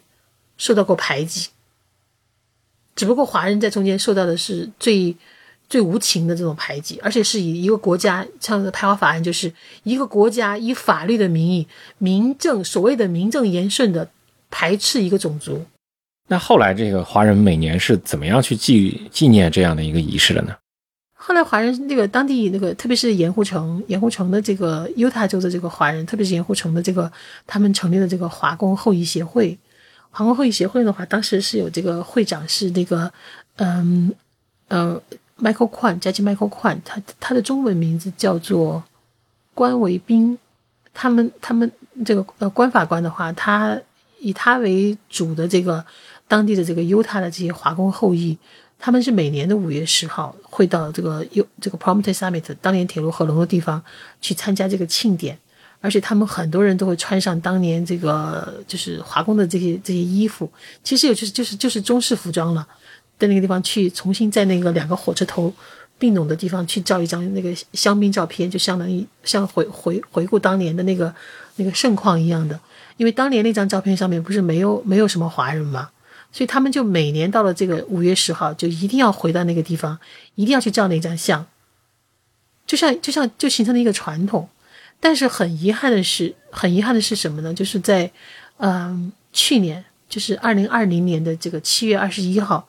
受到过排挤。只不过华人在中间受到的是最最无情的这种排挤，而且是以一个国家像排华法案，就是一个国家以法律的名义，名正所谓的名正言顺的排斥一个种族。那后来这个华人每年是怎么样去纪纪念这样的一个仪式的呢？后来华人那个当地那个，特别是盐湖城，盐湖城的这个犹他州的这个华人，特别是盐湖城的这个，他们成立的这个华工后裔协会。华工后裔协会的话，当时是有这个会长是那个，嗯呃，Michael Kwan，加吉 Michael Kwan，他他的中文名字叫做关维斌。他们他们这个呃关法官的话，他以他为主的这个当地的这个犹他的这些华工后裔。他们是每年的五月十号会到这个有这个 Prompte Summit 当年铁路合龙的地方去参加这个庆典，而且他们很多人都会穿上当年这个就是华工的这些这些衣服，其实也就是就是就是中式服装了，在那个地方去重新在那个两个火车头并拢的地方去照一张那个香槟照片，就相当于像回回回顾当年的那个那个盛况一样的，因为当年那张照片上面不是没有没有什么华人吗？所以他们就每年到了这个五月十号，就一定要回到那个地方，一定要去照那张相，就像就像就形成了一个传统。但是很遗憾的是，很遗憾的是什么呢？就是在，嗯，去年，就是二零二零年的这个七月二十一号，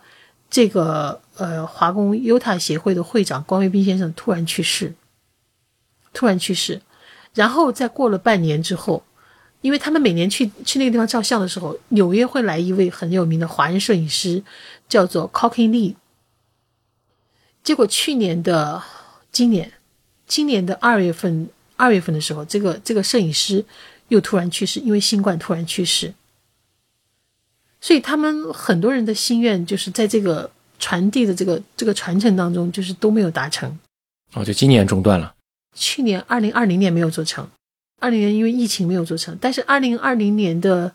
这个呃华工犹他协会的会长关维斌先生突然去世，突然去世，然后在过了半年之后。因为他们每年去去那个地方照相的时候，纽约会来一位很有名的华人摄影师，叫做 Cocking Lee。结果去年的今年，今年的二月份二月份的时候，这个这个摄影师又突然去世，因为新冠突然去世。所以他们很多人的心愿就是在这个传递的这个这个传承当中，就是都没有达成。哦，就今年中断了。去年二零二零年没有做成。二零年因为疫情没有做成，但是二零二零年的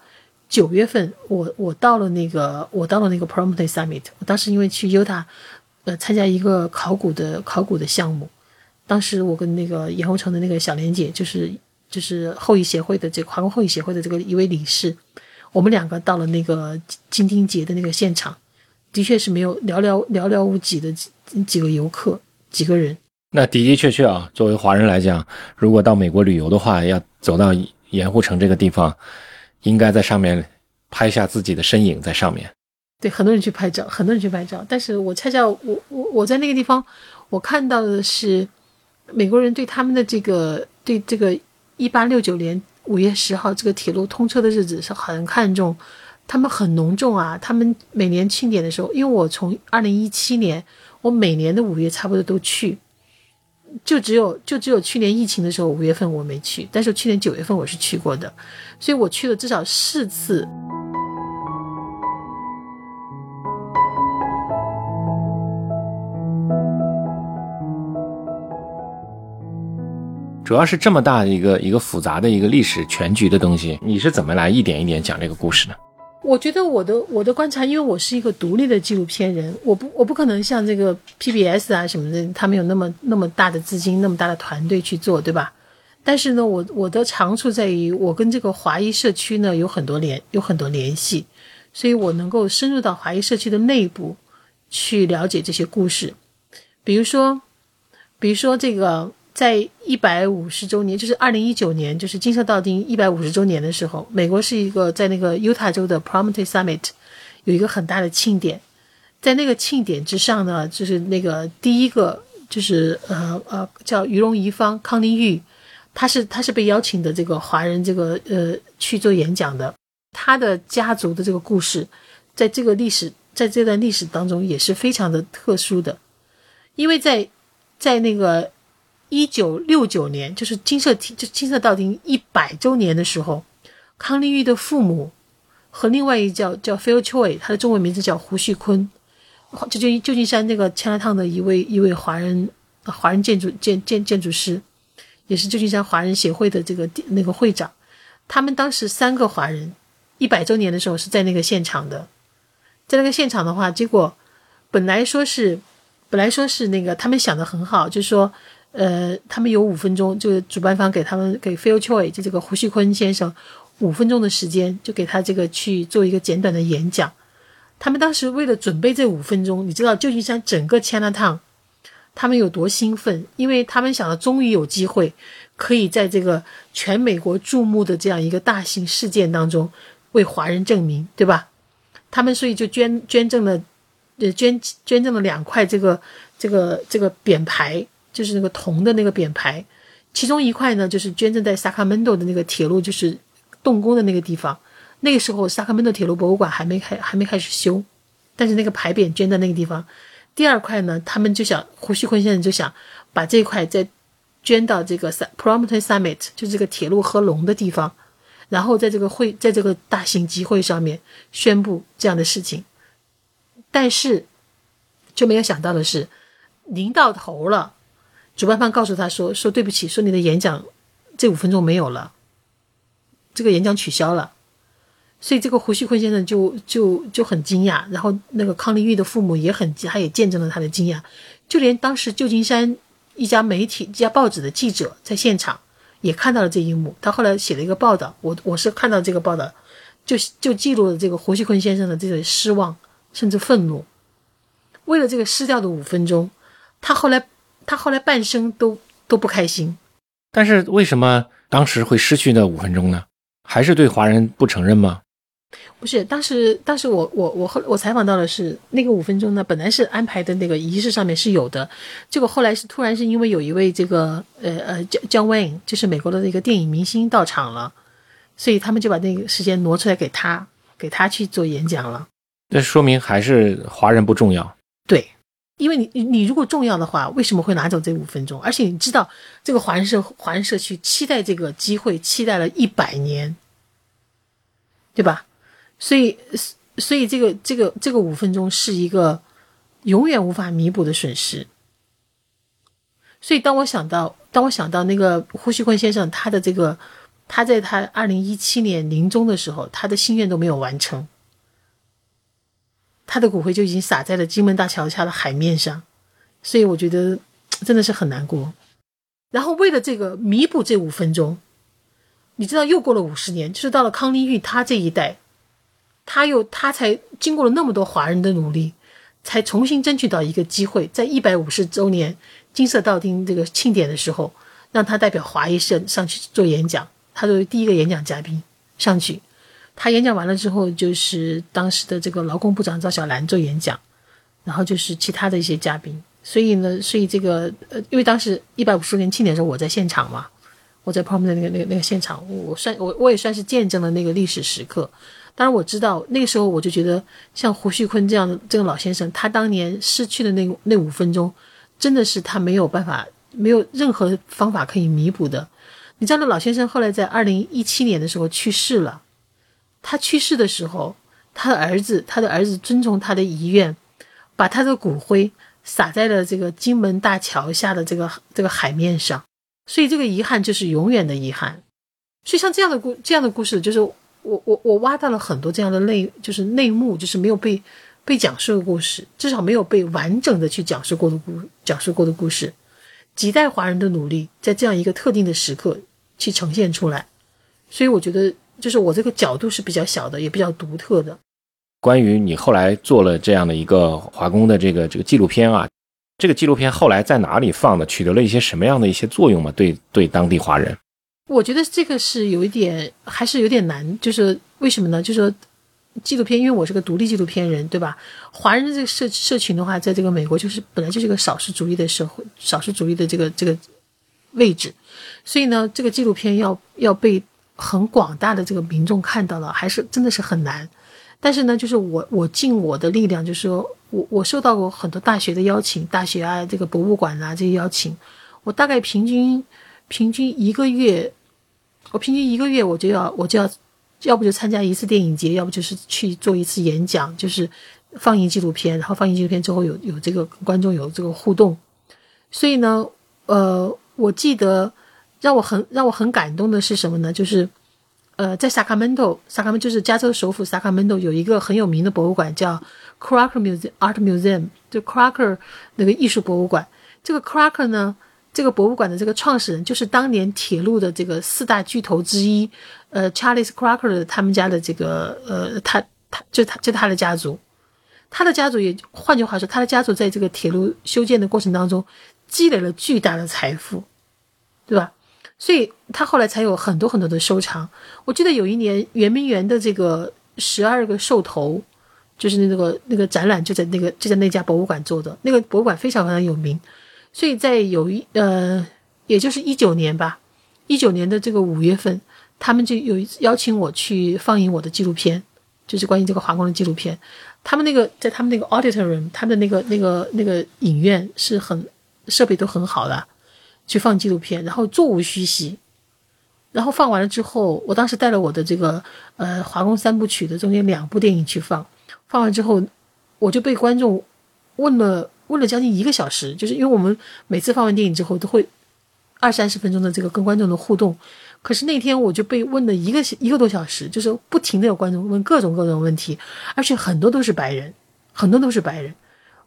九月份，我我到了那个我到了那个 Prompte Summit，我当时因为去 Utah，呃，参加一个考古的考古的项目，当时我跟那个盐湖城的那个小莲姐，就是就是后裔协会的这个华工后裔协会的这个一位理事，我们两个到了那个金丁节的那个现场，的确是没有寥寥寥寥无几的几几个游客几个人。那的的确确啊，作为华人来讲，如果到美国旅游的话，要走到盐湖城这个地方，应该在上面拍下自己的身影在上面。对，很多人去拍照，很多人去拍照。但是我恰恰我我我在那个地方，我看到的是美国人对他们的这个对这个一八六九年五月十号这个铁路通车的日子是很看重，他们很隆重啊。他们每年庆典的时候，因为我从二零一七年，我每年的五月差不多都去，就只有就只有去年疫情的时候五月份我没去，但是去年九月份我是去过的，所以我去了至少四次。主要是这么大的一个一个复杂的一个历史全局的东西，你是怎么来一点一点讲这个故事呢？我觉得我的我的观察，因为我是一个独立的纪录片人，我不我不可能像这个 PBS 啊什么的，他们有那么那么大的资金，那么大的团队去做，对吧？但是呢，我我的长处在于我跟这个华裔社区呢有很多联有很多联系，所以我能够深入到华裔社区的内部去了解这些故事，比如说，比如说这个。在一百五十周年，就是二零一九年，就是金色道丁一百五十周年的时候，美国是一个在那个犹他州的 Promontory Summit 有一个很大的庆典，在那个庆典之上呢，就是那个第一个就是呃呃叫于荣仪方康宁玉，他是他是被邀请的这个华人这个呃去做演讲的，他的家族的这个故事，在这个历史在这段历史当中也是非常的特殊的，因为在在那个。一九六九年，就是金色体，就金色道丁一百周年的时候，康丽玉的父母和另外一叫叫 Phil Choi，他的中文名字叫胡旭坤，就就旧金山那个千来趟的一位一位华人华人建筑建建建筑师，也是旧金山华人协会的这个那个会长。他们当时三个华人一百周年的时候是在那个现场的，在那个现场的话，结果本来说是本来说是那个他们想的很好，就是说。呃，他们有五分钟，就是主办方给他们给 Phil Choi 就这个胡旭坤先生五分钟的时间，就给他这个去做一个简短的演讲。他们当时为了准备这五分钟，你知道旧金山整个 Chinatown 他们有多兴奋？因为他们想到终于有机会可以在这个全美国注目的这样一个大型事件当中为华人证明，对吧？他们所以就捐捐赠了，呃，捐捐赠了两块这个这个这个匾牌。就是那个铜的那个匾牌，其中一块呢，就是捐赠在萨卡门多的那个铁路就是动工的那个地方。那个时候，萨卡门多铁路博物馆还没开，还没开始修，但是那个牌匾捐在那个地方。第二块呢，他们就想胡锡坤先生就想把这块再捐到这个 Promontory Summit，就这个铁路合龙的地方，然后在这个会，在这个大型集会上面宣布这样的事情。但是就没有想到的是，临到头了。主办方告诉他说：“说对不起，说你的演讲这五分钟没有了，这个演讲取消了。”所以这个胡锡坤先生就就就很惊讶，然后那个康丽玉的父母也很，他也见证了他的惊讶，就连当时旧金山一家媒体、一家报纸的记者在现场也看到了这一幕。他后来写了一个报道，我我是看到这个报道，就就记录了这个胡锡坤先生的这个失望甚至愤怒。为了这个失掉的五分钟，他后来。他后来半生都都不开心，但是为什么当时会失去那五分钟呢？还是对华人不承认吗？不是，当时当时我我我后我采访到的是那个五分钟呢，本来是安排的那个仪式上面是有的，结果后来是突然是因为有一位这个呃呃姜姜 Wayne 就是美国的那个电影明星到场了，所以他们就把那个时间挪出来给他给他去做演讲了。那说明还是华人不重要。对。因为你你如果重要的话，为什么会拿走这五分钟？而且你知道，这个华人社华人社区期待这个机会，期待了一百年，对吧？所以所以这个这个这个五分钟是一个永远无法弥补的损失。所以当我想到当我想到那个胡锡坤先生他的这个他在他二零一七年临终的时候，他的心愿都没有完成。他的骨灰就已经撒在了金门大桥下的海面上，所以我觉得真的是很难过。然后为了这个弥补这五分钟，你知道又过了五十年，就是到了康丽玉他这一代，他又他才经过了那么多华人的努力，才重新争取到一个机会，在一百五十周年金色道丁这个庆典的时候，让他代表华裔社上去做演讲，他作为第一个演讲嘉宾上去。他演讲完了之后，就是当时的这个劳工部长赵小兰做演讲，然后就是其他的一些嘉宾。所以呢，所以这个呃，因为当时一百五十周年庆典的时候，我在现场嘛，我在旁边的那个那个那个现场，我算我我也算是见证了那个历史时刻。当然我知道那个时候，我就觉得像胡旭坤这样的这个老先生，他当年失去的那那五分钟，真的是他没有办法，没有任何方法可以弥补的。你知道，那老先生后来在二零一七年的时候去世了。他去世的时候，他的儿子，他的儿子遵从他的遗愿，把他的骨灰撒在了这个金门大桥下的这个这个海面上。所以这个遗憾就是永远的遗憾。所以像这样的故这样的故事，就是我我我挖到了很多这样的内就是内幕，就是没有被被讲述的故事，至少没有被完整的去讲述过的故讲述过的故事。几代华人的努力，在这样一个特定的时刻去呈现出来。所以我觉得。就是我这个角度是比较小的，也比较独特的。关于你后来做了这样的一个华工的这个这个纪录片啊，这个纪录片后来在哪里放的？取得了一些什么样的一些作用吗？对对，当地华人，我觉得这个是有一点，还是有点难。就是为什么呢？就是说纪录片，因为我是个独立纪录片人，对吧？华人的这个社社群的话，在这个美国就是本来就是个少数主义的社会，少数主义的这个这个位置，所以呢，这个纪录片要要被。很广大的这个民众看到了，还是真的是很难。但是呢，就是我我尽我的力量，就是说我我受到过很多大学的邀请，大学啊，这个博物馆啊这些邀请，我大概平均平均一个月，我平均一个月我就要我就要，要不就参加一次电影节，要不就是去做一次演讲，就是放映纪录片，然后放映纪录片之后有有这个观众有这个互动。所以呢，呃，我记得。让我很让我很感动的是什么呢？就是，呃，在萨卡门托，萨卡门就是加州首府萨卡门托有一个很有名的博物馆叫 Crocker Museum Art Museum，就 Crocker 那个艺术博物馆。这个 Crocker 呢，这个博物馆的这个创始人就是当年铁路的这个四大巨头之一，呃，Charles Crocker 他们家的这个呃，他他就他就他的家族，他的家族也换句话说，他的家族在这个铁路修建的过程当中积累了巨大的财富，对吧？所以他后来才有很多很多的收藏。我记得有一年圆明园的这个十二个兽头，就是那个那个展览就在那个就在那家博物馆做的。那个博物馆非常非常有名。所以在有一呃，也就是一九年吧，一九年的这个五月份，他们就有邀请我去放映我的纪录片，就是关于这个华工的纪录片。他们那个在他们那个 auditorium，他们的那个那个那个影院是很设备都很好的。去放纪录片，然后座无虚席，然后放完了之后，我当时带了我的这个呃华工三部曲的中间两部电影去放，放完之后，我就被观众问了问了将近一个小时，就是因为我们每次放完电影之后都会二三十分钟的这个跟观众的互动，可是那天我就被问了一个一个多小时，就是不停的有观众问各种各种问题，而且很多都是白人，很多都是白人，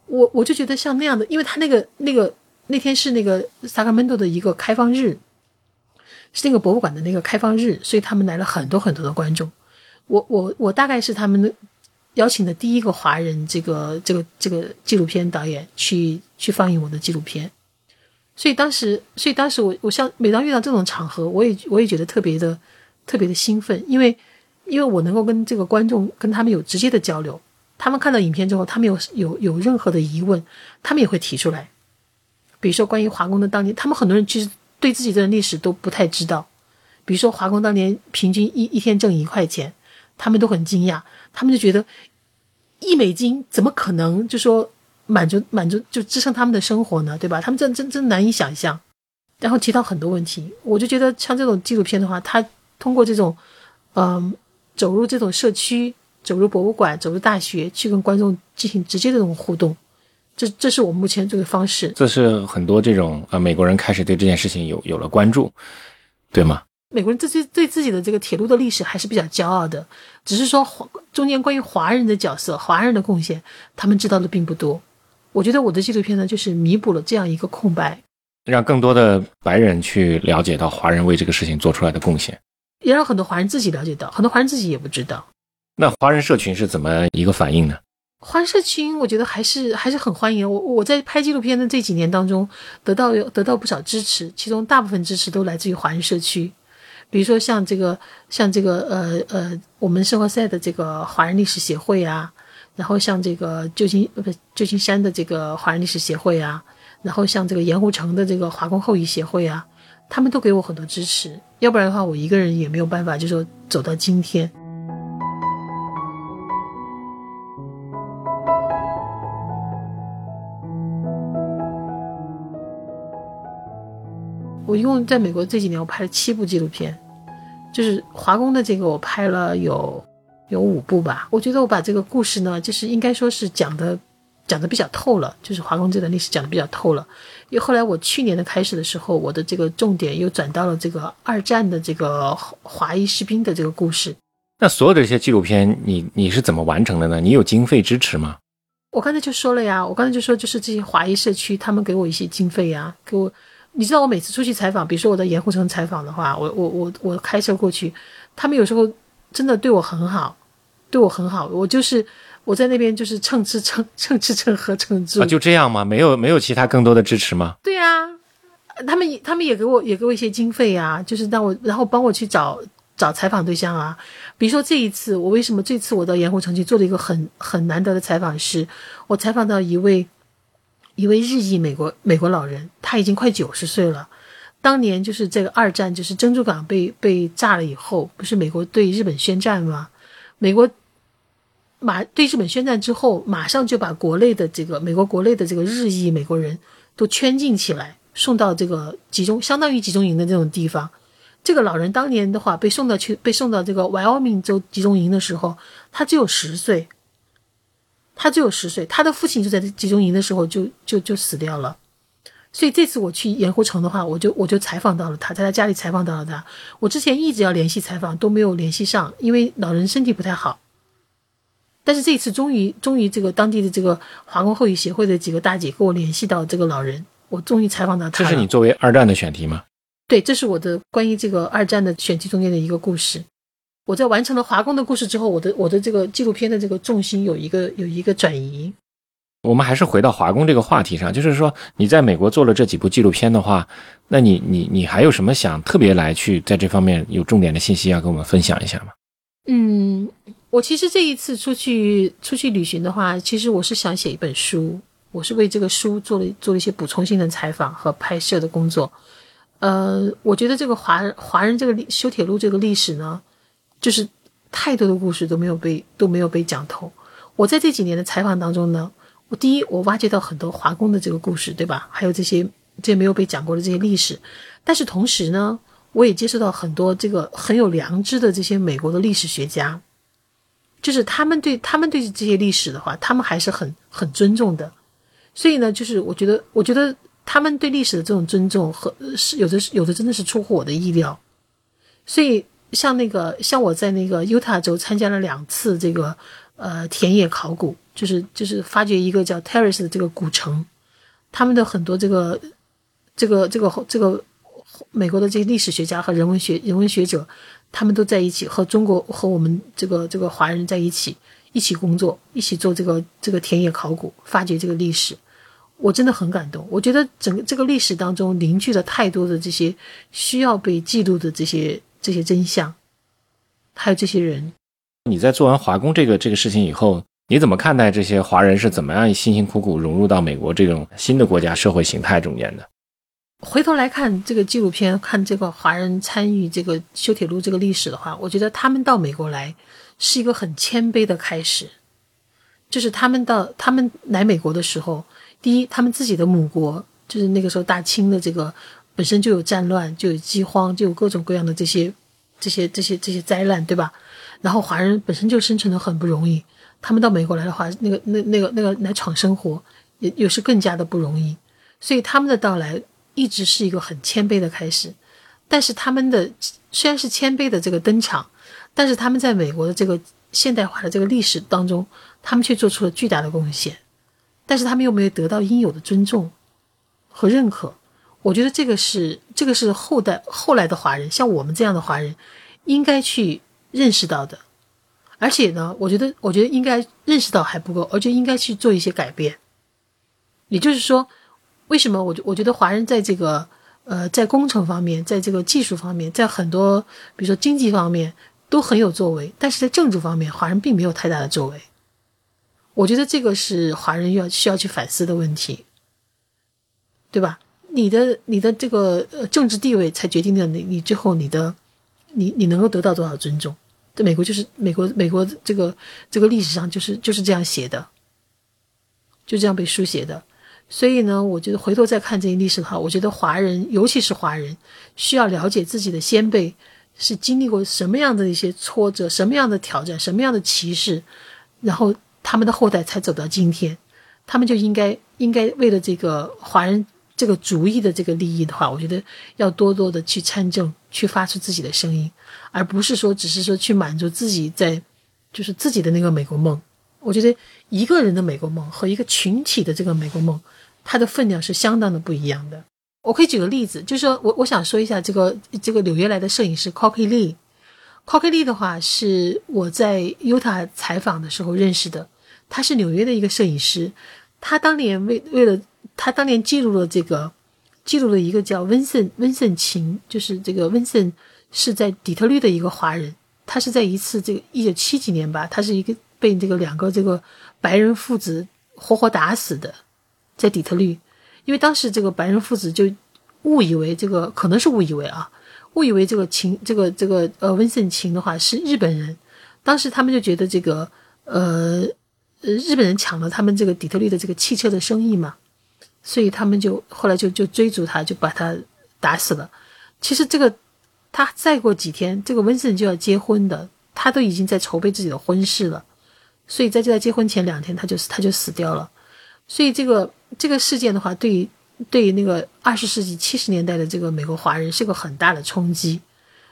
我我就觉得像那样的，因为他那个那个。那天是那个萨卡门多的一个开放日，是那个博物馆的那个开放日，所以他们来了很多很多的观众。我我我大概是他们邀请的第一个华人这个这个这个纪录片导演去去放映我的纪录片，所以当时所以当时我我像每当遇到这种场合，我也我也觉得特别的特别的兴奋，因为因为我能够跟这个观众跟他们有直接的交流，他们看到影片之后，他们有有有任何的疑问，他们也会提出来。比如说，关于华工的当年，他们很多人其实对自己的历史都不太知道。比如说，华工当年平均一一天挣一块钱，他们都很惊讶，他们就觉得一美金怎么可能就说满足满足就支撑他们的生活呢？对吧？他们真真真难以想象。然后提到很多问题，我就觉得像这种纪录片的话，它通过这种嗯走入这种社区、走入博物馆、走入大学，去跟观众进行直接的这种互动。这这是我目前这个方式。这是很多这种呃美国人开始对这件事情有有了关注，对吗？美国人自己对自己的这个铁路的历史还是比较骄傲的，只是说华中间关于华人的角色、华人的贡献，他们知道的并不多。我觉得我的纪录片呢，就是弥补了这样一个空白，让更多的白人去了解到华人为这个事情做出来的贡献，也让很多华人自己了解到，很多华人自己也不知道。那华人社群是怎么一个反应呢？华社群，我觉得还是还是很欢迎我。我在拍纪录片的这几年当中，得到有得到不少支持，其中大部分支持都来自于华人社区。比如说像这个像这个呃呃，我们生活赛的这个华人历史协会啊，然后像这个旧金不旧金山的这个华人历史协会啊，然后像这个盐湖城的这个华工后裔协会啊，他们都给我很多支持，要不然的话，我一个人也没有办法，就说走到今天。我一共在美国这几年，我拍了七部纪录片，就是华工的这个，我拍了有有五部吧。我觉得我把这个故事呢，就是应该说是讲的讲的比较透了，就是华工这段历史讲的比较透了。因为后来我去年的开始的时候，我的这个重点又转到了这个二战的这个华裔士兵的这个故事。那所有的这些纪录片，你你是怎么完成的呢？你有经费支持吗？我刚才就说了呀，我刚才就说就是这些华裔社区，他们给我一些经费呀，给我。你知道我每次出去采访，比如说我在盐湖城采访的话，我我我我开车过去，他们有时候真的对我很好，对我很好。我就是我在那边就是蹭吃蹭蹭吃蹭喝蹭住。啊，就这样吗？没有没有其他更多的支持吗？对呀，他们他们也给我也给我一些经费啊，就是让我然后帮我去找找采访对象啊。比如说这一次，我为什么这次我到盐湖城去做了一个很很难得的采访，是我采访到一位。一位日裔美国美国老人，他已经快九十岁了。当年就是这个二战，就是珍珠港被被炸了以后，不是美国对日本宣战吗？美国马对日本宣战之后，马上就把国内的这个美国国内的这个日裔美国人都圈禁起来，送到这个集中相当于集中营的这种地方。这个老人当年的话被送到去被送到这个 Wyoming 州集中营的时候，他只有十岁。他只有十岁，他的父亲就在集中营的时候就就就死掉了，所以这次我去盐湖城的话，我就我就采访到了他，在他家里采访到了他。我之前一直要联系采访都没有联系上，因为老人身体不太好。但是这次终于终于这个当地的这个华工后裔协会的几个大姐跟我联系到这个老人，我终于采访到他。这是你作为二战的选题吗？对，这是我的关于这个二战的选题中间的一个故事。我在完成了华工的故事之后，我的我的这个纪录片的这个重心有一个有一个转移。我们还是回到华工这个话题上，就是说你在美国做了这几部纪录片的话，那你你你还有什么想特别来去在这方面有重点的信息要跟我们分享一下吗？嗯，我其实这一次出去出去旅行的话，其实我是想写一本书，我是为这个书做了做了一些补充性的采访和拍摄的工作。呃，我觉得这个华华人这个修铁路这个历史呢。就是太多的故事都没有被都没有被讲透。我在这几年的采访当中呢，我第一我挖掘到很多华工的这个故事，对吧？还有这些这些没有被讲过的这些历史。但是同时呢，我也接触到很多这个很有良知的这些美国的历史学家，就是他们对他们对这些历史的话，他们还是很很尊重的。所以呢，就是我觉得我觉得他们对历史的这种尊重和是有的是有的真的是出乎我的意料。所以。像那个，像我在那个犹他州参加了两次这个呃田野考古，就是就是发掘一个叫 Terrace 的这个古城，他们的很多这个这个这个这个美国的这些历史学家和人文学人文学者，他们都在一起和中国和我们这个这个华人在一起一起工作，一起做这个这个田野考古，发掘这个历史，我真的很感动。我觉得整个这个历史当中凝聚了太多的这些需要被记录的这些。这些真相，还有这些人。你在做完华工这个这个事情以后，你怎么看待这些华人是怎么样辛辛苦苦融入到美国这种新的国家社会形态中间的？回头来看这个纪录片，看这个华人参与这个修铁路这个历史的话，我觉得他们到美国来是一个很谦卑的开始。就是他们到他们来美国的时候，第一，他们自己的母国就是那个时候大清的这个。本身就有战乱，就有饥荒，就有各种各样的这些、这些、这些、这些灾难，对吧？然后华人本身就生存的很不容易，他们到美国来的话，那个、那、那个、那个来闯生活，也又是更加的不容易。所以他们的到来一直是一个很谦卑的开始。但是他们的虽然是谦卑的这个登场，但是他们在美国的这个现代化的这个历史当中，他们却做出了巨大的贡献。但是他们又没有得到应有的尊重和认可。我觉得这个是这个是后代后来的华人，像我们这样的华人，应该去认识到的。而且呢，我觉得我觉得应该认识到还不够，而且应该去做一些改变。也就是说，为什么我我觉得华人在这个呃，在工程方面，在这个技术方面，在很多比如说经济方面都很有作为，但是在政治方面，华人并没有太大的作为。我觉得这个是华人要需要去反思的问题，对吧？你的你的这个呃政治地位才决定了你你最后你的你你能够得到多少尊重。在美国就是美国美国这个这个历史上就是就是这样写的，就这样被书写的。所以呢，我觉得回头再看这些历史的话，我觉得华人尤其是华人需要了解自己的先辈是经历过什么样的一些挫折、什么样的挑战、什么样的歧视，然后。他们的后代才走到今天，他们就应该应该为了这个华人这个主义的这个利益的话，我觉得要多多的去参政，去发出自己的声音，而不是说只是说去满足自己在就是自己的那个美国梦。我觉得一个人的美国梦和一个群体的这个美国梦，它的分量是相当的不一样的。我可以举个例子，就是说我我想说一下这个这个纽约来的摄影师 Cocky Lee。Cocky Lee 的话是我在 Utah 采访的时候认识的。他是纽约的一个摄影师，他当年为为了他当年记录了这个，记录了一个叫温森温森琴，就是这个温森是在底特律的一个华人，他是在一次这个一九七几年吧，他是一个被这个两个这个白人父子活活打死的，在底特律，因为当时这个白人父子就误以为这个可能是误以为啊，误以为这个琴这个这个呃温森琴的话是日本人，当时他们就觉得这个呃。呃，日本人抢了他们这个底特律的这个汽车的生意嘛，所以他们就后来就就追逐他，就把他打死了。其实这个他再过几天，这个温森就要结婚的，他都已经在筹备自己的婚事了，所以在就在结婚前两天，他就他就死掉了。所以这个这个事件的话，对于对于那个二十世纪七十年代的这个美国华人是个很大的冲击。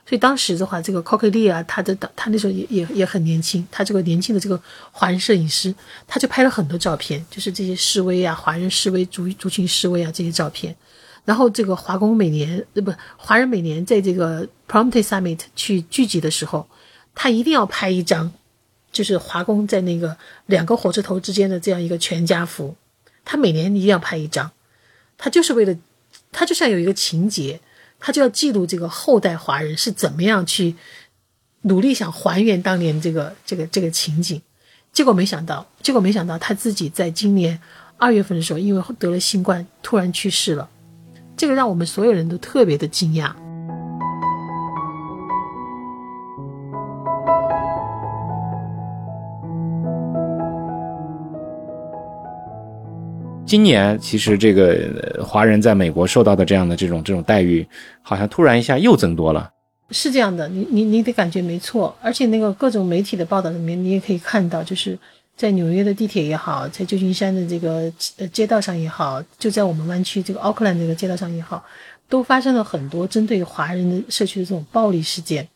所以当时的话，这个 Cocky Lee 啊，他的他那时候也也也很年轻，他这个年轻的这个华人摄影师，他就拍了很多照片，就是这些示威啊，华人示威、族族群示威啊这些照片。然后这个华工每年呃不，华人每年在这个 Prompte Summit 去聚集的时候，他一定要拍一张，就是华工在那个两个火车头之间的这样一个全家福，他每年一定要拍一张，他就是为了，他就像有一个情节。他就要记录这个后代华人是怎么样去努力想还原当年这个这个这个情景，结果没想到，结果没想到他自己在今年二月份的时候，因为得了新冠，突然去世了，这个让我们所有人都特别的惊讶。今年其实这个华人在美国受到的这样的这种这种待遇，好像突然一下又增多了。是这样的，你你你得感觉没错，而且那个各种媒体的报道里面，你也可以看到，就是在纽约的地铁也好，在旧金山的这个呃街道上也好，就在我们湾区这个奥克兰这个街道上也好，都发生了很多针对华人的社区的这种暴力事件，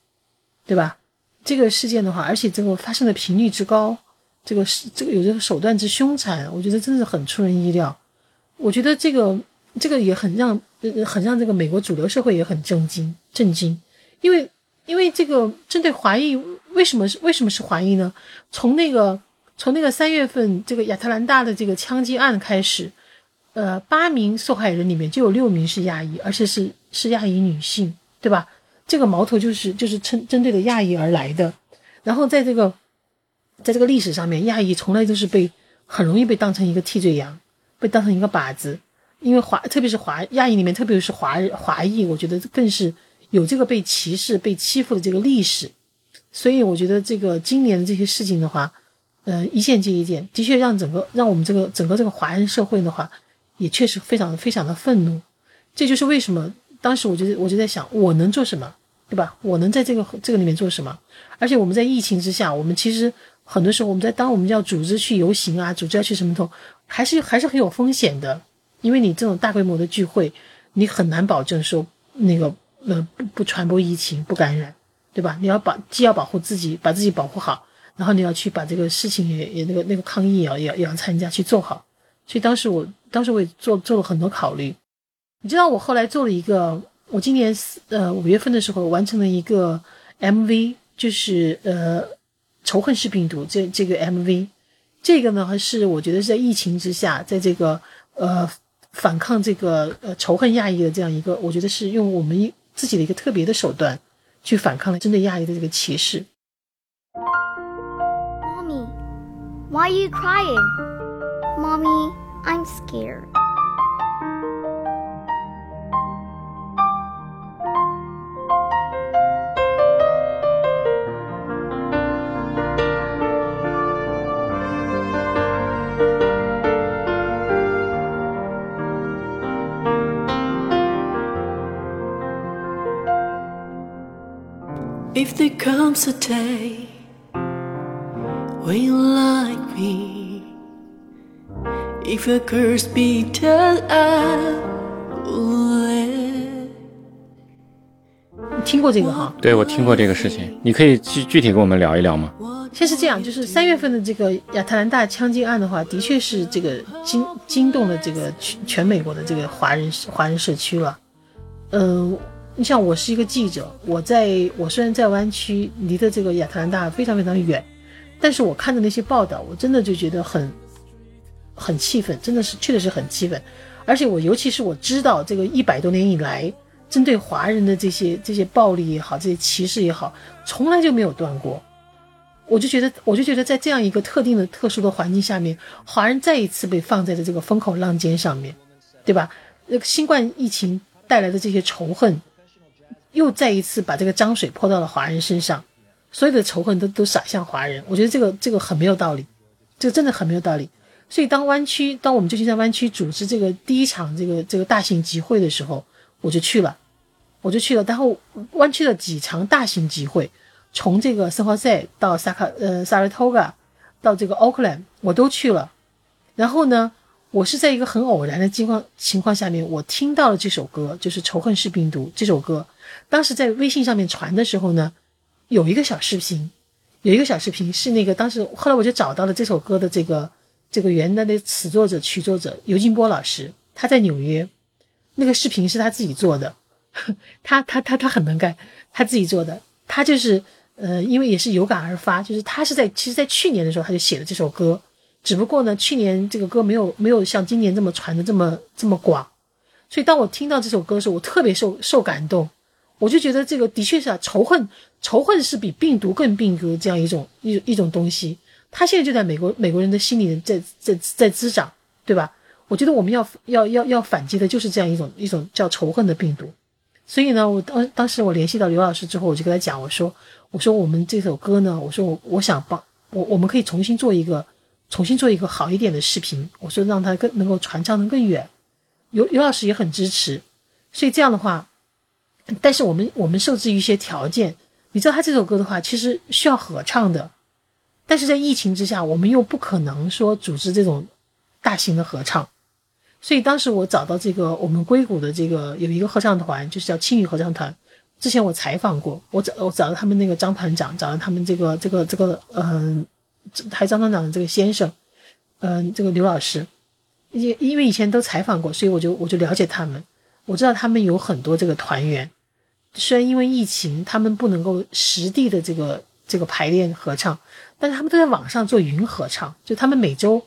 对吧？这个事件的话，而且这个发生的频率之高。这个是这个有这个手段之凶残，我觉得真的是很出人意料。我觉得这个这个也很让很让这个美国主流社会也很震惊震惊，因为因为这个针对华裔为什么是为什么是华裔呢？从那个从那个三月份这个亚特兰大的这个枪击案开始，呃，八名受害人里面就有六名是亚裔，而且是是亚裔女性，对吧？这个矛头就是就是针针对的亚裔而来的，然后在这个。在这个历史上面，亚裔从来都是被很容易被当成一个替罪羊，被当成一个靶子。因为华，特别是华亚裔里面，特别是华华裔，我觉得更是有这个被歧视、被欺负的这个历史。所以，我觉得这个今年的这些事情的话，呃，一件接一件，的确让整个让我们这个整个这个华人社会的话，也确实非常非常的愤怒。这就是为什么当时我觉得我就在想，我能做什么，对吧？我能在这个这个里面做什么？而且我们在疫情之下，我们其实。很多时候，我们在当我们要组织去游行啊，组织要去什么头，还是还是很有风险的，因为你这种大规模的聚会，你很难保证说那个呃不不传播疫情、不感染，对吧？你要保既要保护自己，把自己保护好，然后你要去把这个事情也也那个那个抗议也要也也要参加去做好。所以当时我当时我也做做了很多考虑。你知道我后来做了一个，我今年呃五月份的时候完成了一个 MV，就是呃。仇恨式病毒这这个 MV，这个呢是我觉得是在疫情之下，在这个呃反抗这个呃仇恨亚裔的这样一个，我觉得是用我们自己的一个特别的手段去反抗了针对亚裔的这个歧视。Mommy, why are you crying? Mommy, I'm scared. If there comes a day when you like me, if your curse be tell I will let 你听过这个哈？对我听过这个事情，你可以具具体跟我们聊一聊吗？先是这样，就是三月份的这个亚特兰大枪击案的话，的确是这个惊惊动了这个全全美国的这个华人华人社区了。嗯、你像我是一个记者，我在我虽然在湾区，离的这个亚特兰大非常非常远，但是我看的那些报道，我真的就觉得很很气愤，真的是确实是很气愤。而且我尤其是我知道这个一百多年以来，针对华人的这些这些暴力也好，这些歧视也好，从来就没有断过。我就觉得，我就觉得在这样一个特定的、特殊的环境下面，华人再一次被放在了这个风口浪尖上面，对吧？那个新冠疫情带来的这些仇恨，又再一次把这个脏水泼到了华人身上，所有的仇恨都都撒向华人。我觉得这个这个很没有道理，这个真的很没有道理。所以当湾区，当我们旧金山湾区组织这个第一场这个这个大型集会的时候，我就去了，我就去了。然后湾区的几场大型集会。从这个圣何塞到萨卡呃萨拉托嘎，到这个奥克兰，我都去了。然后呢，我是在一个很偶然的情况情况下面，我听到了这首歌，就是《仇恨是病毒》这首歌。当时在微信上面传的时候呢，有一个小视频，有一个小视频是那个当时后来我就找到了这首歌的这个这个原来的词作者曲作者尤金波老师，他在纽约，那个视频是他自己做的，他他他他很能干，他自己做的，他就是。呃，因为也是有感而发，就是他是在其实，在去年的时候他就写了这首歌，只不过呢，去年这个歌没有没有像今年这么传的这么这么广，所以当我听到这首歌的时候，我特别受受感动，我就觉得这个的确是啊，仇恨仇恨是比病毒更病毒这样一种一一种东西，它现在就在美国美国人的心里在在在滋长，对吧？我觉得我们要要要要反击的就是这样一种一种叫仇恨的病毒，所以呢，我当当时我联系到刘老师之后，我就跟他讲，我说。我说我们这首歌呢，我说我我想帮我我们可以重新做一个，重新做一个好一点的视频。我说让它更能够传唱的更远。刘刘老师也很支持，所以这样的话，但是我们我们受制于一些条件。你知道他这首歌的话，其实需要合唱的，但是在疫情之下，我们又不可能说组织这种大型的合唱。所以当时我找到这个我们硅谷的这个有一个合唱团，就是叫青语合唱团。之前我采访过，我找我找到他们那个张团长，找到他们这个这个这个嗯，还张团长的这个先生，嗯，这个刘老师，因因为以前都采访过，所以我就我就了解他们，我知道他们有很多这个团员，虽然因为疫情他们不能够实地的这个这个排练合唱，但是他们都在网上做云合唱，就他们每周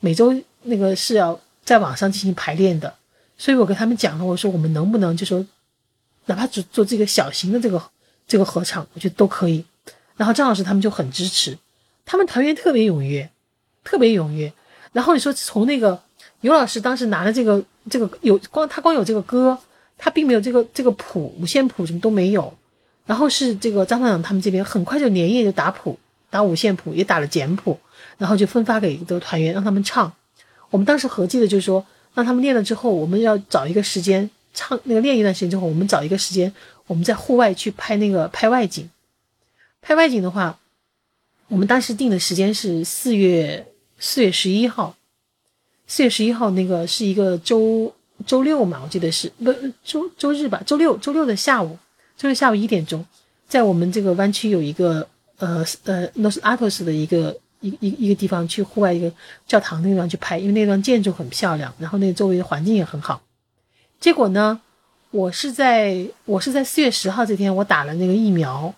每周那个是要在网上进行排练的，所以我跟他们讲了，我说我们能不能就说。哪怕只做这个小型的这个这个合唱，我觉得都可以。然后张老师他们就很支持，他们团员特别踊跃，特别踊跃。然后你说从那个尤老师当时拿了这个这个有光他光有这个歌，他并没有这个这个谱五线谱什么都没有。然后是这个张团长他们这边很快就连夜就打谱，打五线谱也打了简谱，然后就分发给的团员让他们唱。我们当时合计的就是说，让他们练了之后，我们要找一个时间。唱那个练一段时间之后，我们找一个时间，我们在户外去拍那个拍外景。拍外景的话，我们当时定的时间是四月四月十一号。四月十一号那个是一个周周六嘛，我记得是不周周日吧？周六周六的下午，周六下午一点钟，在我们这个湾区有一个呃呃 Los Atos 的一个一一一个地方去户外一个教堂那个地方去拍，因为那段建筑很漂亮，然后那个周围的环境也很好。结果呢，我是在我是在四月十号这天，我打了那个疫苗。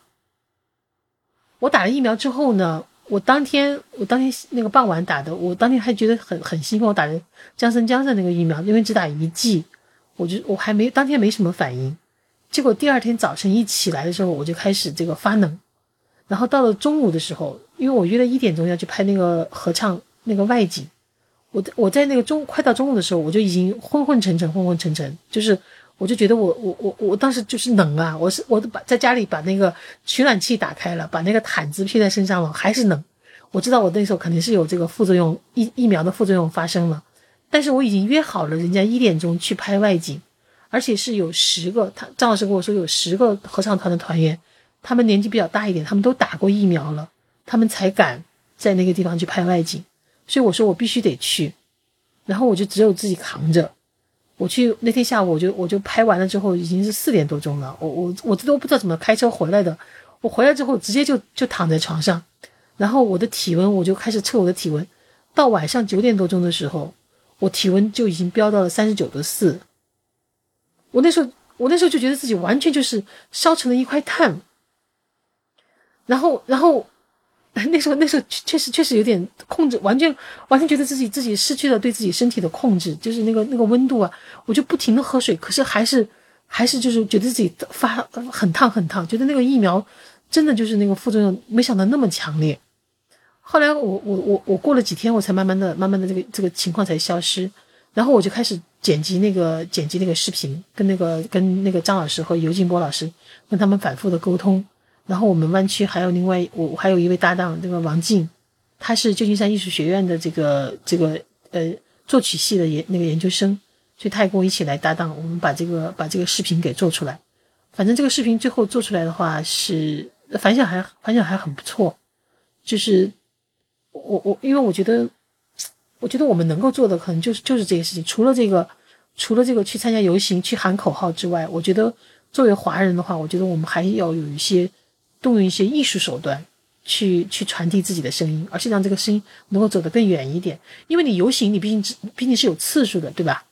我打了疫苗之后呢，我当天我当天那个傍晚打的，我当天还觉得很很兴奋，我打的江森江森那个疫苗，因为只打一剂，我就我还没当天没什么反应，结果第二天早晨一起来的时候，我就开始这个发冷，然后到了中午的时候，因为我约了一点钟要去拍那个合唱那个外景，我我在那个中快到中午的时候，我就已经昏昏沉沉昏昏沉沉，就是我就觉得我我我我当时就是冷啊，我是我都把在家里把那个取暖器打开了，把那个毯子披在身上了，还是冷。我知道我那时候肯定是有这个副作用，疫疫苗的副作用发生了，但是我已经约好了人家一点钟去拍外景，而且是有十个，他张老师跟我说有十个合唱团的团员，他们年纪比较大一点，他们都打过疫苗了，他们才敢在那个地方去拍外景，所以我说我必须得去，然后我就只有自己扛着，我去那天下午我就我就拍完了之后已经是四点多钟了，我我我这都不知道怎么开车回来的，我回来之后直接就就躺在床上。然后我的体温，我就开始测我的体温，到晚上九点多钟的时候，我体温就已经飙到了三十九度四。我那时候，我那时候就觉得自己完全就是烧成了一块炭。然后，然后 那时候，那时候确实确实有点控制，完全完全觉得自己自己失去了对自己身体的控制，就是那个那个温度啊，我就不停的喝水，可是还是还是就是觉得自己发很烫很烫，觉得那个疫苗真的就是那个副作用，没想到那么强烈。后来我我我我过了几天，我才慢慢的慢慢的这个这个情况才消失，然后我就开始剪辑那个剪辑那个视频，跟那个跟那个张老师和尤静波老师跟他们反复的沟通，然后我们湾区还有另外我还有一位搭档，这个王静，他是旧金山艺术学院的这个这个呃作曲系的研那个研究生，所以他也跟我一起来搭档，我们把这个把这个视频给做出来，反正这个视频最后做出来的话是反响还反响还很不错，就是。我我因为我觉得，我觉得我们能够做的可能就是就是这些事情。除了这个，除了这个去参加游行、去喊口号之外，我觉得作为华人的话，我觉得我们还要有一些动用一些艺术手段去去传递自己的声音，而且让这个声音能够走得更远一点。因为你游行，你毕竟毕竟是有次数的，对吧？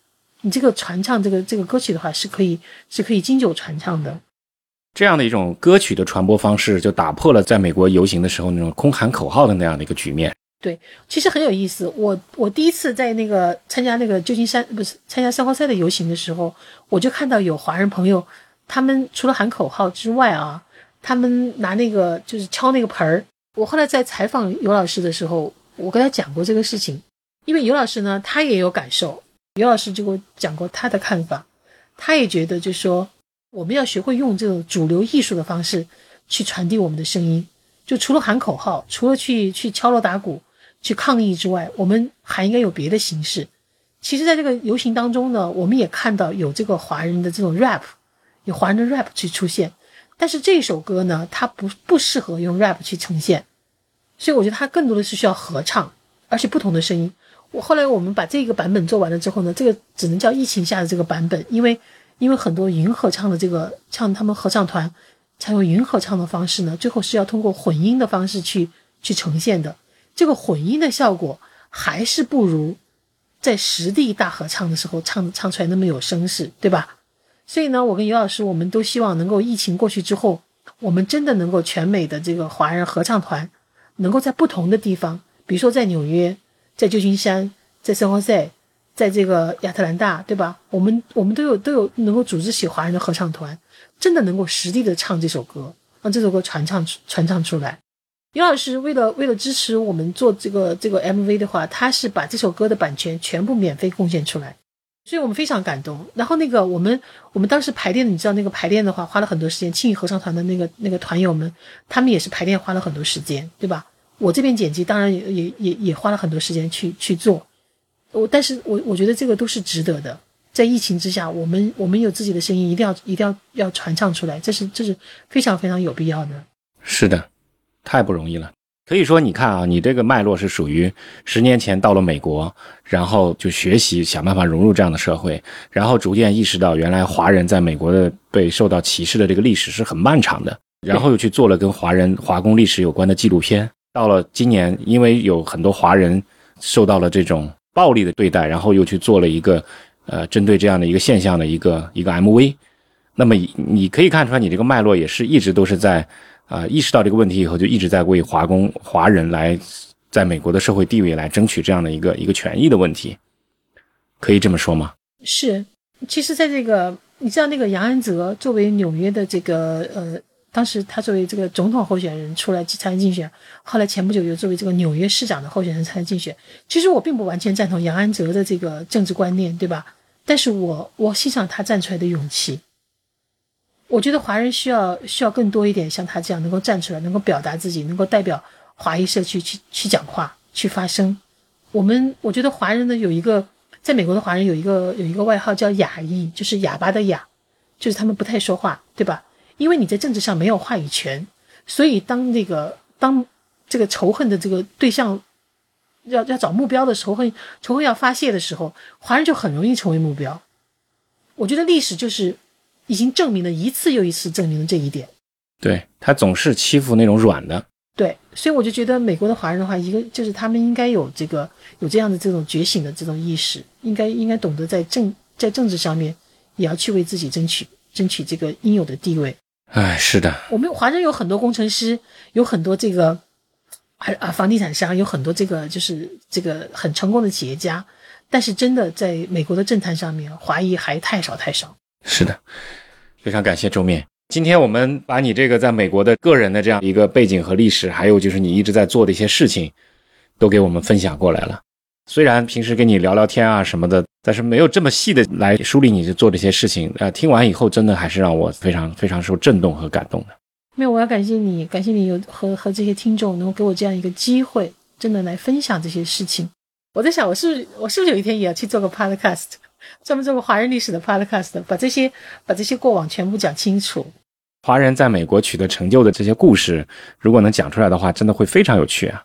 你这个传唱这个这个歌曲的话，是可以是可以经久传唱的。这样的一种歌曲的传播方式，就打破了在美国游行的时候那种空喊口号的那样的一个局面。对，其实很有意思。我我第一次在那个参加那个旧金山不是参加三花赛的游行的时候，我就看到有华人朋友，他们除了喊口号之外啊，他们拿那个就是敲那个盆儿。我后来在采访尤老师的时候，我跟他讲过这个事情，因为尤老师呢，他也有感受。尤老师就给我讲过他的看法，他也觉得就是说，我们要学会用这种主流艺术的方式去传递我们的声音，就除了喊口号，除了去去敲锣打鼓。去抗议之外，我们还应该有别的形式。其实，在这个游行当中呢，我们也看到有这个华人的这种 rap，有华人的 rap 去出现。但是这首歌呢，它不不适合用 rap 去呈现，所以我觉得它更多的是需要合唱，而且不同的声音。我后来我们把这个版本做完了之后呢，这个只能叫疫情下的这个版本，因为因为很多云合唱的这个像他们合唱团，采用云合唱的方式呢，最后是要通过混音的方式去去呈现的。这个混音的效果还是不如在实地大合唱的时候唱唱出来那么有声势，对吧？所以呢，我跟尤老师，我们都希望能够疫情过去之后，我们真的能够全美的这个华人合唱团，能够在不同的地方，比如说在纽约、在旧金山、在圣何塞、在这个亚特兰大，对吧？我们我们都有都有能够组织起华人的合唱团，真的能够实地的唱这首歌，让这首歌传唱传唱出来。尤老师为了为了支持我们做这个这个 MV 的话，他是把这首歌的版权全部免费贡献出来，所以我们非常感动。然后那个我们我们当时排练，你知道那个排练的话花了很多时间。庆余合唱团的那个那个团友们，他们也是排练花了很多时间，对吧？我这边剪辑当然也也也也花了很多时间去去做。我但是我我觉得这个都是值得的。在疫情之下，我们我们有自己的声音，一定要一定要要传唱出来，这是这是非常非常有必要的。是的。太不容易了，可以说，你看啊，你这个脉络是属于十年前到了美国，然后就学习想办法融入这样的社会，然后逐渐意识到原来华人在美国的被受到歧视的这个历史是很漫长的，然后又去做了跟华人华工历史有关的纪录片。到了今年，因为有很多华人受到了这种暴力的对待，然后又去做了一个呃针对这样的一个现象的一个一个 MV。那么你可以看出来，你这个脉络也是一直都是在。啊、意识到这个问题以后，就一直在为华工华人来在美国的社会地位来争取这样的一个一个权益的问题，可以这么说吗？是，其实，在这个你知道，那个杨安泽作为纽约的这个呃，当时他作为这个总统候选人出来参加竞选，后来前不久又作为这个纽约市长的候选人参加竞选。其实我并不完全赞同杨安泽的这个政治观念，对吧？但是我我欣赏他站出来的勇气。我觉得华人需要需要更多一点像他这样能够站出来，能够表达自己，能够代表华裔社区去去讲话、去发声。我们我觉得华人呢有一个，在美国的华人有一个有一个外号叫哑裔，就是哑巴的哑，就是他们不太说话，对吧？因为你在政治上没有话语权，所以当那个当这个仇恨的这个对象要要找目标的仇恨仇恨要发泄的时候，华人就很容易成为目标。我觉得历史就是已经证明了一次又一次证明了这一点。对他总是欺负那种软的，对，所以我就觉得美国的华人的话，一个就是他们应该有这个有这样的这种觉醒的这种意识，应该应该懂得在政在政治上面也要去为自己争取争取这个应有的地位。哎，是的，我们华人有很多工程师，有很多这个还啊房地产商，有很多这个就是这个很成功的企业家，但是真的在美国的政坛上面，华裔还太少太少。是的，非常感谢周面。今天我们把你这个在美国的个人的这样一个背景和历史，还有就是你一直在做的一些事情，都给我们分享过来了。虽然平时跟你聊聊天啊什么的，但是没有这么细的来梳理你做这些事情。呃，听完以后，真的还是让我非常非常受震动和感动的。没有，我要感谢你，感谢你有和和这些听众能够给我这样一个机会，真的来分享这些事情。我在想，我是不是我是不是有一天也要去做个 podcast，专门做个华人历史的 podcast，把这些把这些过往全部讲清楚。华人在美国取得成就的这些故事，如果能讲出来的话，真的会非常有趣啊。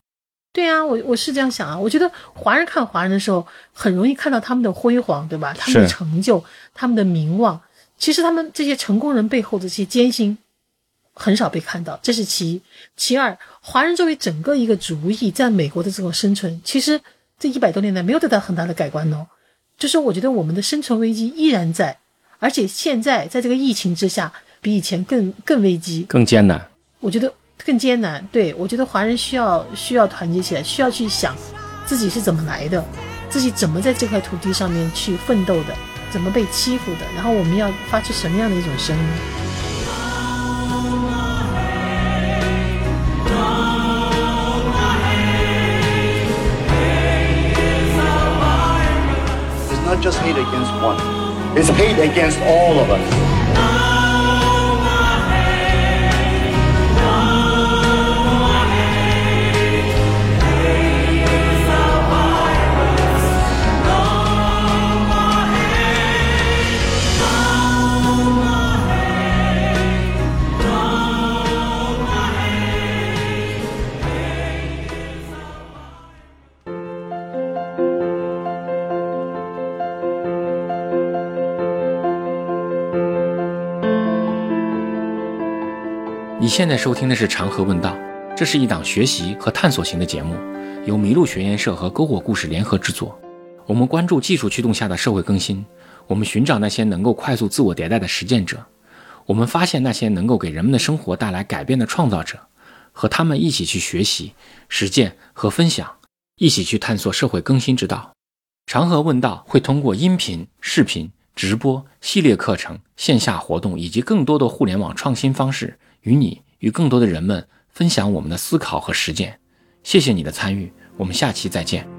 对啊，我我是这样想啊。我觉得华人看华人的时候，很容易看到他们的辉煌，对吧？他们的成就，他们的名望。其实他们这些成功人背后的这些艰辛，很少被看到，这是其一。其二，华人作为整个一个族裔，在美国的这种生存，其实这一百多年来没有得到很大的改观哦。就是我觉得我们的生存危机依然在，而且现在在这个疫情之下，比以前更更危机。更艰难。我觉得更艰难。对我觉得华人需要需要团结起来，需要去想自己是怎么来的，自己怎么在这块土地上面去奋斗的，怎么被欺负的，然后我们要发出什么样的一种声音。Not just hate against one. It's hate against all of us.《现在收听的是《长河问道》，这是一档学习和探索型的节目，由麋鹿学研社和篝火故事联合制作。我们关注技术驱动下的社会更新，我们寻找那些能够快速自我迭代的实践者，我们发现那些能够给人们的生活带来改变的创造者，和他们一起去学习、实践和分享，一起去探索社会更新之道。长河问道会通过音频、视频、直播、系列课程、线下活动以及更多的互联网创新方式，与你与更多的人们分享我们的思考和实践。谢谢你的参与，我们下期再见。